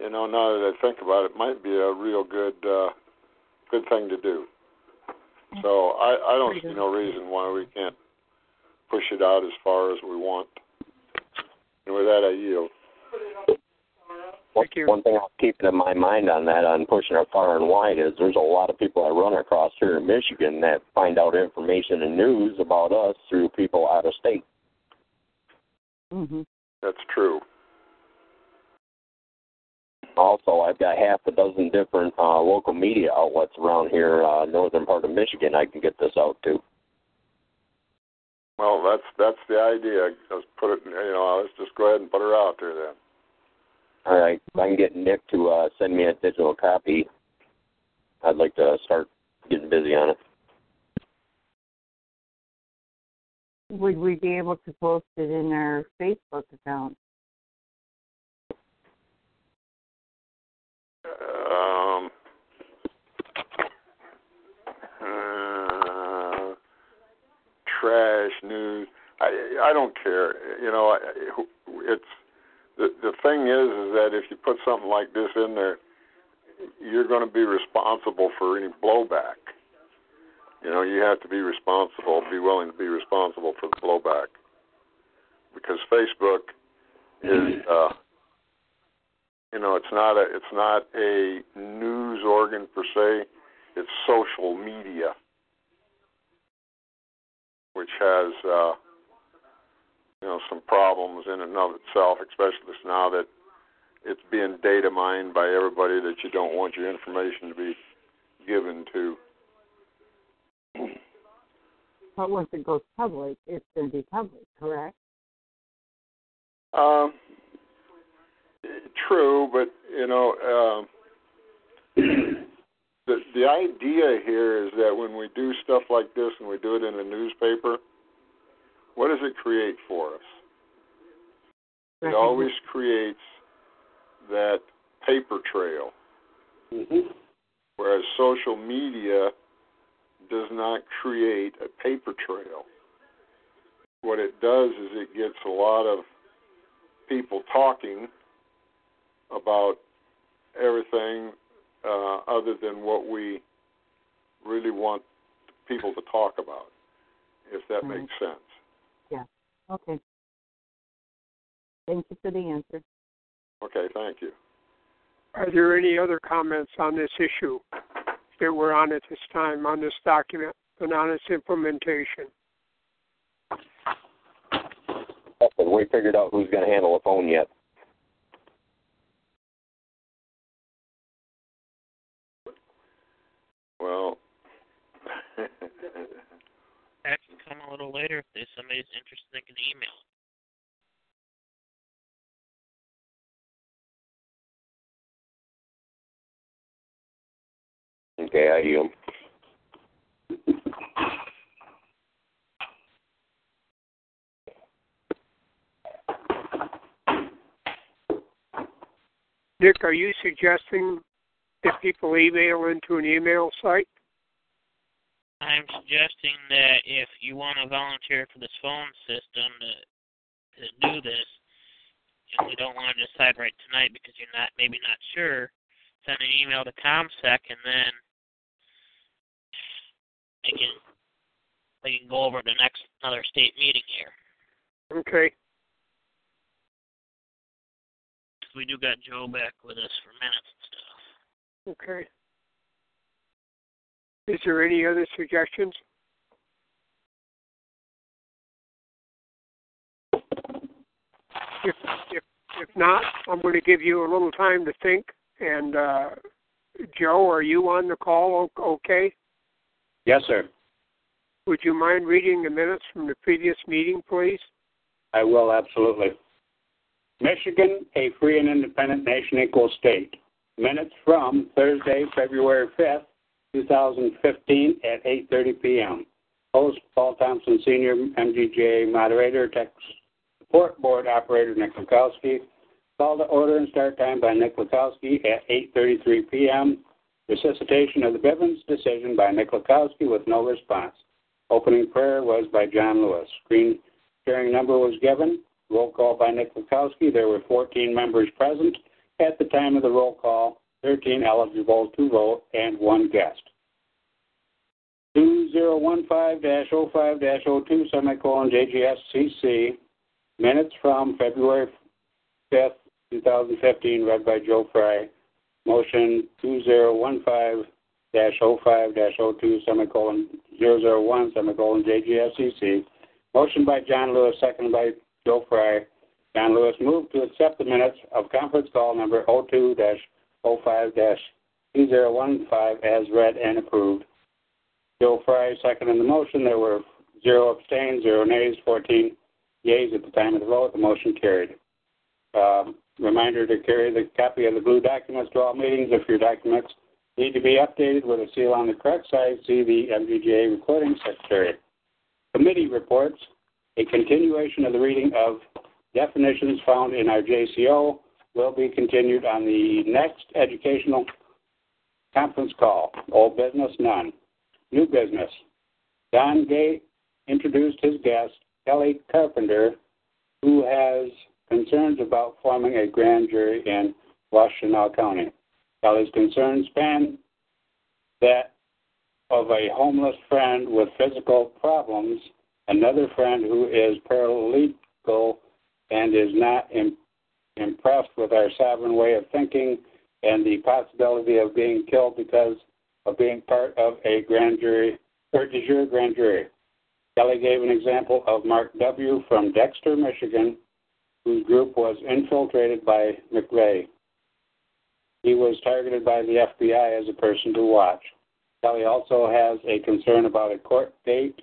S8: you know now that I think about it might be a real good uh, good thing to do. So I, I don't see no reason why we can't push it out as far as we want. And with that, I yield.
S11: One, one thing I'll keep in my mind on that, on pushing it far and wide, is there's a lot of people I run across here in Michigan that find out information and news about us through people out of state.
S5: Hmm
S8: That's true.
S11: Also, I've got half a dozen different uh, local media outlets around here, uh, northern part of Michigan. I can get this out to.
S8: Well, that's that's the idea. Let's put it. You know, let's just go ahead and put her out there then.
S11: All right, if I can get Nick to uh, send me a digital copy, I'd like to start getting busy on it.
S5: Would we be able to post it in our Facebook account?
S8: Um, uh, trash news. I I don't care. You know, it's the the thing is is that if you put something like this in there, you're going to be responsible for any blowback. You know, you have to be responsible, be willing to be responsible for the blowback, because Facebook is, [clears throat] uh, you know, it's not a it's not a news organ per se. It's social media, which has uh, you know some problems in and of itself, especially now that it's being data mined by everybody that you don't want your information to be given to.
S5: But once it goes public, it's going to be public, correct?
S8: Um, true, but you know, um, [clears throat] the the idea here is that when we do stuff like this and we do it in a newspaper, what does it create for us? It always creates that paper trail.
S13: Mm-hmm.
S8: Whereas social media does not create a paper trail. What it does is it gets a lot of people talking about everything uh, other than what we really want people to talk about, if that
S5: Right.
S8: makes sense.
S5: Yeah. Okay. Thank you for the answer.
S8: Okay, thank you.
S7: Are there any other comments on this issue that we're on at this time on this document and on its implementation?
S11: Have we figured out who's going to handle the phone yet?
S8: Well,
S2: That can come a little later if there's somebody's interested they can email.
S11: Okay, I yield.
S7: Nick, are you suggesting that people email into an email site?
S2: I'm suggesting that if you want to volunteer for this phone system to to do this, and you don't want to decide right tonight because you're not maybe not sure, send an email to ComSec and then they can they can go over the next another state meeting here.
S7: Okay.
S2: we do got Joe back with us for minutes and stuff.
S7: Okay. Is there any other suggestions? If if if not, I'm going to give you a little time to think. And uh, Joe, are you on the call? Okay.
S13: Yes, sir.
S7: Would you mind reading the minutes from the previous meeting, please?
S13: I will absolutely. Michigan, a free and independent nation equal state. Minutes from Thursday, February 5th, 2015 at 8.30 p.m. Host Paul Thompson Sr., MGJ Moderator, Tech Support Board Operator Nick Lukowski. Call to order and start time by Nick Lukowski at 8.33 p.m. Resuscitation of the Bivens decision by Nick Lukowski with no response. Opening prayer was by John Lewis. Screen sharing number was given. Roll call by Nick Lukowski. There were 14 members present at the time of the roll call, 13 eligible to vote, and one guest. 2015-05-02 semicolon JGSCC. Minutes from February 5th, 2015, read by Joe Fry. Motion 2015-05-02 semicolon 001 semicolon JGSCC. Motion by John Lewis, second by Joe Fry. John Lewis moved to accept the minutes of conference call number 02-05-2015 as read and approved. Joe Fry seconded the motion. There were zero abstains, zero nays, 14 yeas at the time of the vote. The motion carried. Um, reminder to carry the copy of the blue documents to all meetings. If your documents need to be updated with a seal on the correct side, see the MVGA recording secretary. Committee reports. A continuation of the reading of definitions found in our JCO will be continued on the next educational conference call. Old business, none. New business. Don Gay introduced his guest, Kelly Carpenter, who has concerns about forming a grand jury in Washtenaw County. Kelly's concerns span that of a homeless friend with physical problems, another friend who is paralegal and is not Im- impressed with our sovereign way of thinking, and the possibility of being killed because of being part of a grand jury or de jure grand jury. Kelly gave an example of Mark W. from Dexter, Michigan, whose group was infiltrated by McVeigh. He was targeted by the FBI as a person to watch. Kelly also has a concern about a court date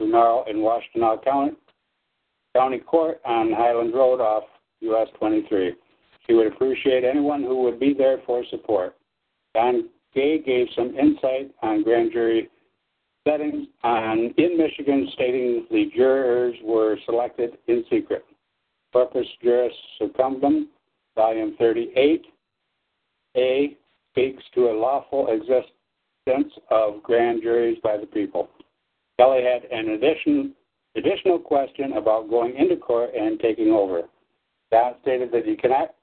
S13: tomorrow in Washtenaw County, County Court on Highland Road off US 23. She would appreciate anyone who would be there for support. Don Gay gave some insight on grand jury settings on, in Michigan, stating the jurors were selected in secret. Corpus Juris Secundum, Volume 38, A, speaks to a lawful existence of grand juries by the people. Kelly had an addition, additional question about going into court and taking over. That stated that you cannot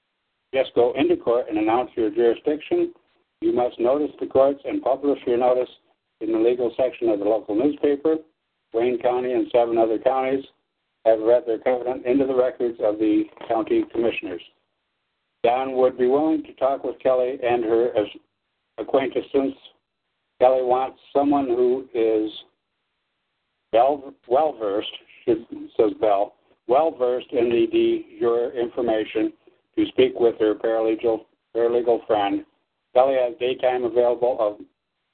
S13: just go into court and announce your jurisdiction. You must notice the courts and publish your notice in the legal section of the local newspaper. Wayne County and seven other counties have read their covenant into the records of the county commissioners. Don would be willing to talk with Kelly and her acquaintance since Kelly wants someone who is well versed, says Bell, well versed in the de jure information to speak with her paralegal paralegal friend. Kelly has daytime available of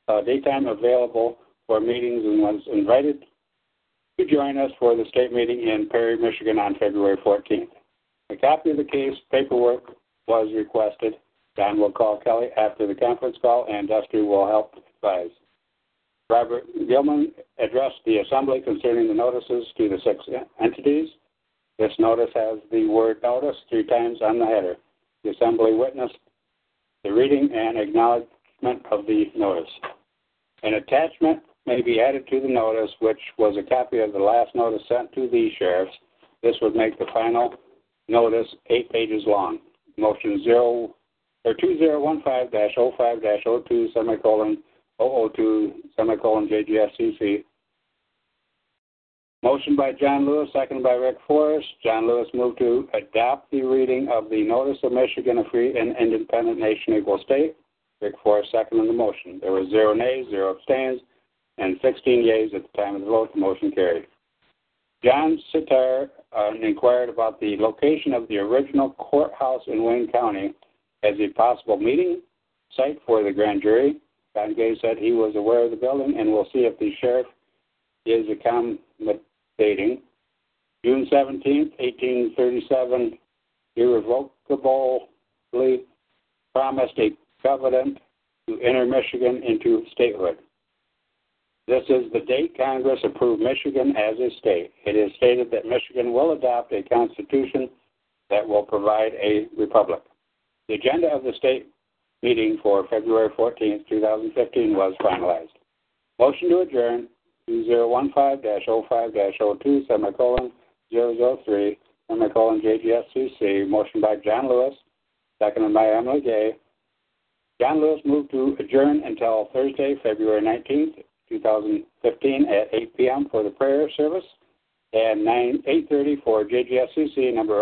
S13: uh, daytime available for meetings and was invited to join us for the state meeting in Perry, Michigan on February 14th. A copy of the case paperwork was requested. Don will call Kelly after the conference call, and Dusty will help advise. Robert Gilman addressed the assembly concerning the notices to the six entities. This notice has the word notice three times on the header. The assembly witnessed the reading and acknowledgement of the notice. An attachment may be added to the notice, which was a copy of the last notice sent to the sheriffs. This would make the final notice eight pages long. Motion zero or two zero one five dash oh five dash oh two semicolon 002 semicolon JGSCC. Motion by John Lewis, second by Rick Forrest. John Lewis moved to adopt the reading of the Notice of Michigan, a free and independent nation equal state. Rick Forrest seconded the motion. There were zero nays, zero abstains, and 16 yeas at the time of the vote. The motion carried. John Sitar uh, inquired about the location of the original courthouse in Wayne County as a possible meeting site for the grand jury. Don Gay said he was aware of the building and will see if the sheriff is accommodating. June 17, 1837, irrevocably promised a covenant to enter Michigan into statehood. This is the date Congress approved Michigan as a state. It is stated that Michigan will adopt a constitution that will provide a republic. The agenda of the state meeting for February 14, 2015 was finalized. Motion to adjourn 2015-05-02 semicolon 003 semicolon JGSCC. Motion by John Lewis, seconded by Emily Gay. John Lewis moved to adjourn until Thursday, February 19th, 2015 at 8 p.m. for the prayer service and 9 8:30 for JGSCC number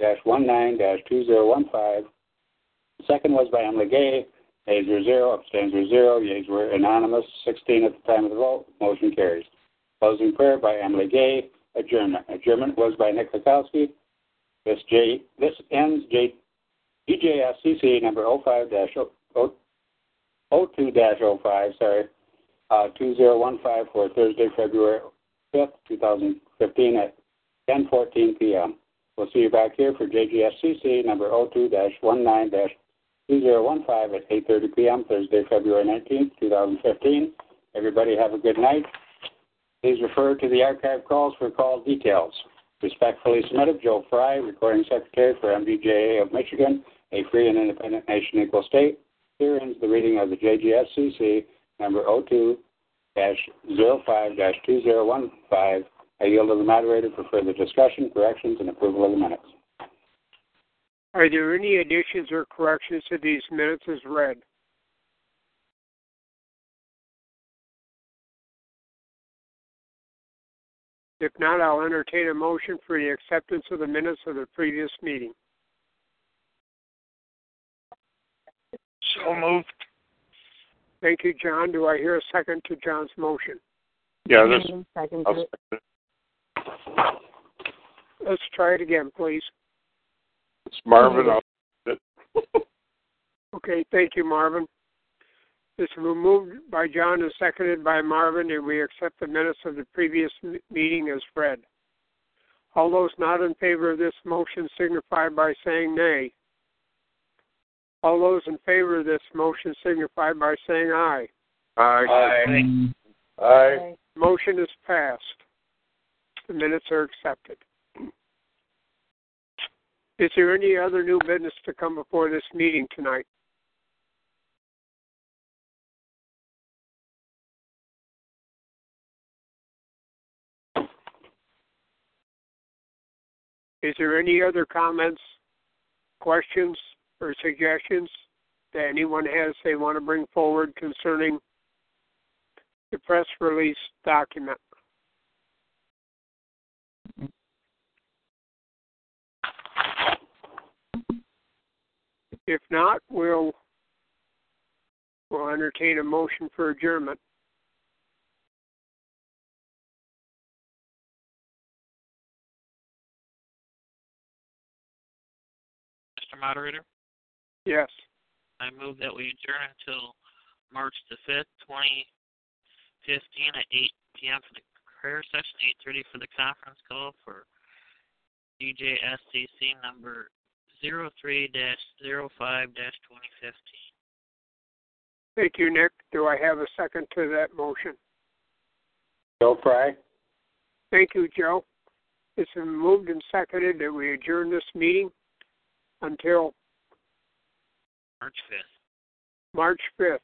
S13: 02-19-2015 the second was by Emily Gay. Nays were zero, abstains were zero, yeas were anonymous, 16 at the time of the vote. Motion carries. Closing prayer by Emily Gay. Adjournment. Adjournment was by Nick Lukowski. This J this ends J DJSCC number 05 02 05, sorry, uh, 2015 for Thursday, February 5th, 2015 at 10:14 p.m. We'll see you back here for JGSCC number 02-19-2015 at 8:30 p.m. Thursday, February 19th, 2015. Everybody have a good night. Please refer to the archive calls for call details. Respectfully submitted, Joe Fry, Recording Secretary for MDJA of Michigan, a free and independent nation equal state. Here ends the reading of the JGSCC number 02-05-2015. I yield to the moderator for further discussion, corrections, and approval of the minutes.
S7: Are there any additions or corrections to these minutes as read? If not, I'll entertain a motion for the acceptance of the minutes of the previous meeting.
S4: So moved.
S7: Thank you, John. Do I hear a second to John's motion?
S8: Yeah, this.
S5: Second
S8: I'll second it.
S7: Let's try it again, please.
S8: It's Marvin. [laughs] [laughs]
S7: Okay, thank you, Marvin. This was moved by John and seconded by Marvin, and we accept the minutes of the previous m- meeting as read. All those not in favor of this motion signify by saying nay. All those in favor of this motion signify by saying aye.
S8: Aye. Aye.
S7: Motion is passed. The minutes are accepted. Is there any other new business to come before this meeting tonight? Is there any other comments, questions, or suggestions that anyone has they want to bring forward concerning the press release document? If not, we'll we'll entertain a motion for adjournment.
S2: Mr. Moderator,
S7: Yes.
S2: I move that we adjourn until March the 5th, 2015 at 8 p.m. for the prayer session, 8.30 for the conference call for DJSCC number 03-05-2015.
S7: Thank you, Nick. Do I have a second to that motion?
S13: Joe Fry.
S7: Thank you, Joe. It's been moved and seconded that we adjourn this meeting until
S2: March 5th.
S7: March 5th,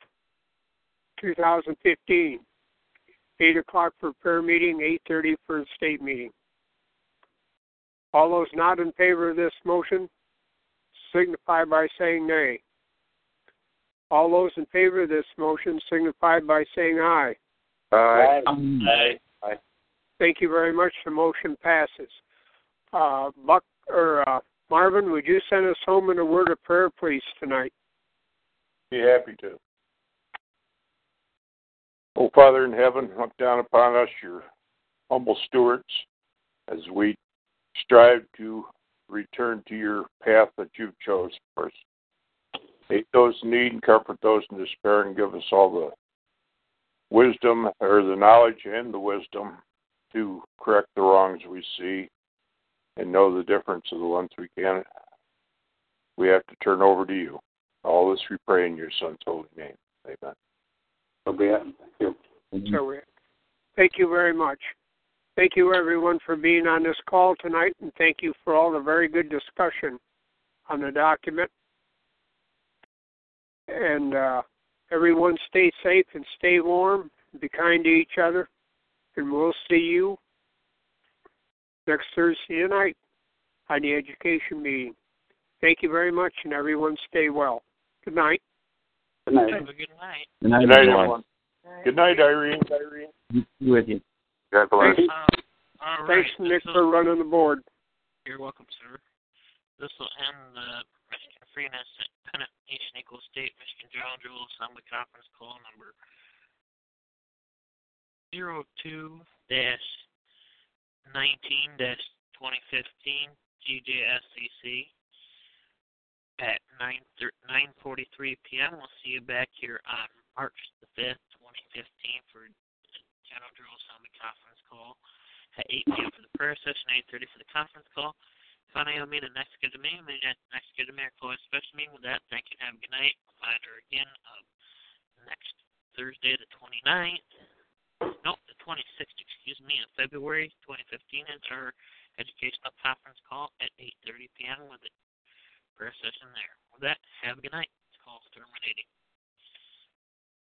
S7: 2015. 8 o'clock for prayer meeting, 8.30 for the state meeting. All those not in favor of this motion signify by saying nay. All those in favor of this motion signify by saying aye.
S8: Aye.
S2: Aye.
S7: Thank you very much. The motion passes. Uh, Buck or uh, Marvin, would you send us home in a word of prayer, please, tonight?
S8: Be happy to. Oh, Father in heaven, look down upon us, your humble stewards, as we strive to return to your path that you've chosen for us. Aid those in need and comfort those in despair, and give us all the wisdom or the knowledge and the wisdom to correct the wrongs we see and know the difference of the ones we can. We have to turn over to you. All this we pray in your Son's holy name. Amen.
S13: So be it. Thank you.
S7: So, uh, thank you very much. Thank you, everyone, for being on this call tonight, and thank you for all the very good discussion on the document. And uh, everyone, stay safe and stay warm. Be kind to each other, and we'll see you next Thursday night on the education meeting. Thank you very much, and everyone, stay well. Good night.
S13: Good night.
S2: Have a good night.
S10: Good night,
S8: Good night,
S10: everyone.
S8: everyone. Good night, Irene. Irene.
S10: Be with you.
S8: God bless.
S7: Thanks,
S2: Um, all right.
S7: thanks Nick,
S2: this
S7: for running the board.
S2: You're welcome, sir. This will end the Michigan Freeness Independent Nation Equal State Michigan General General Assembly Conference Call number zero two dash nineteen at 9 9:43 p.m. We'll see you back here on March the 5th, 2015 for the General Drill Summit conference call. At 8 p.m. for the prayer session, 8:30 for the conference call. Finally, I'll meet the next good to me. Meet next good to me. I'll call a special meeting with that. Thank you and have a good night. Find her again uh, next Thursday, the 29th. Nope, the 26th, excuse me, of February 2015 is our educational conference call at 8.30 p.m. with prayer session there. With that, have a good night. This call terminating.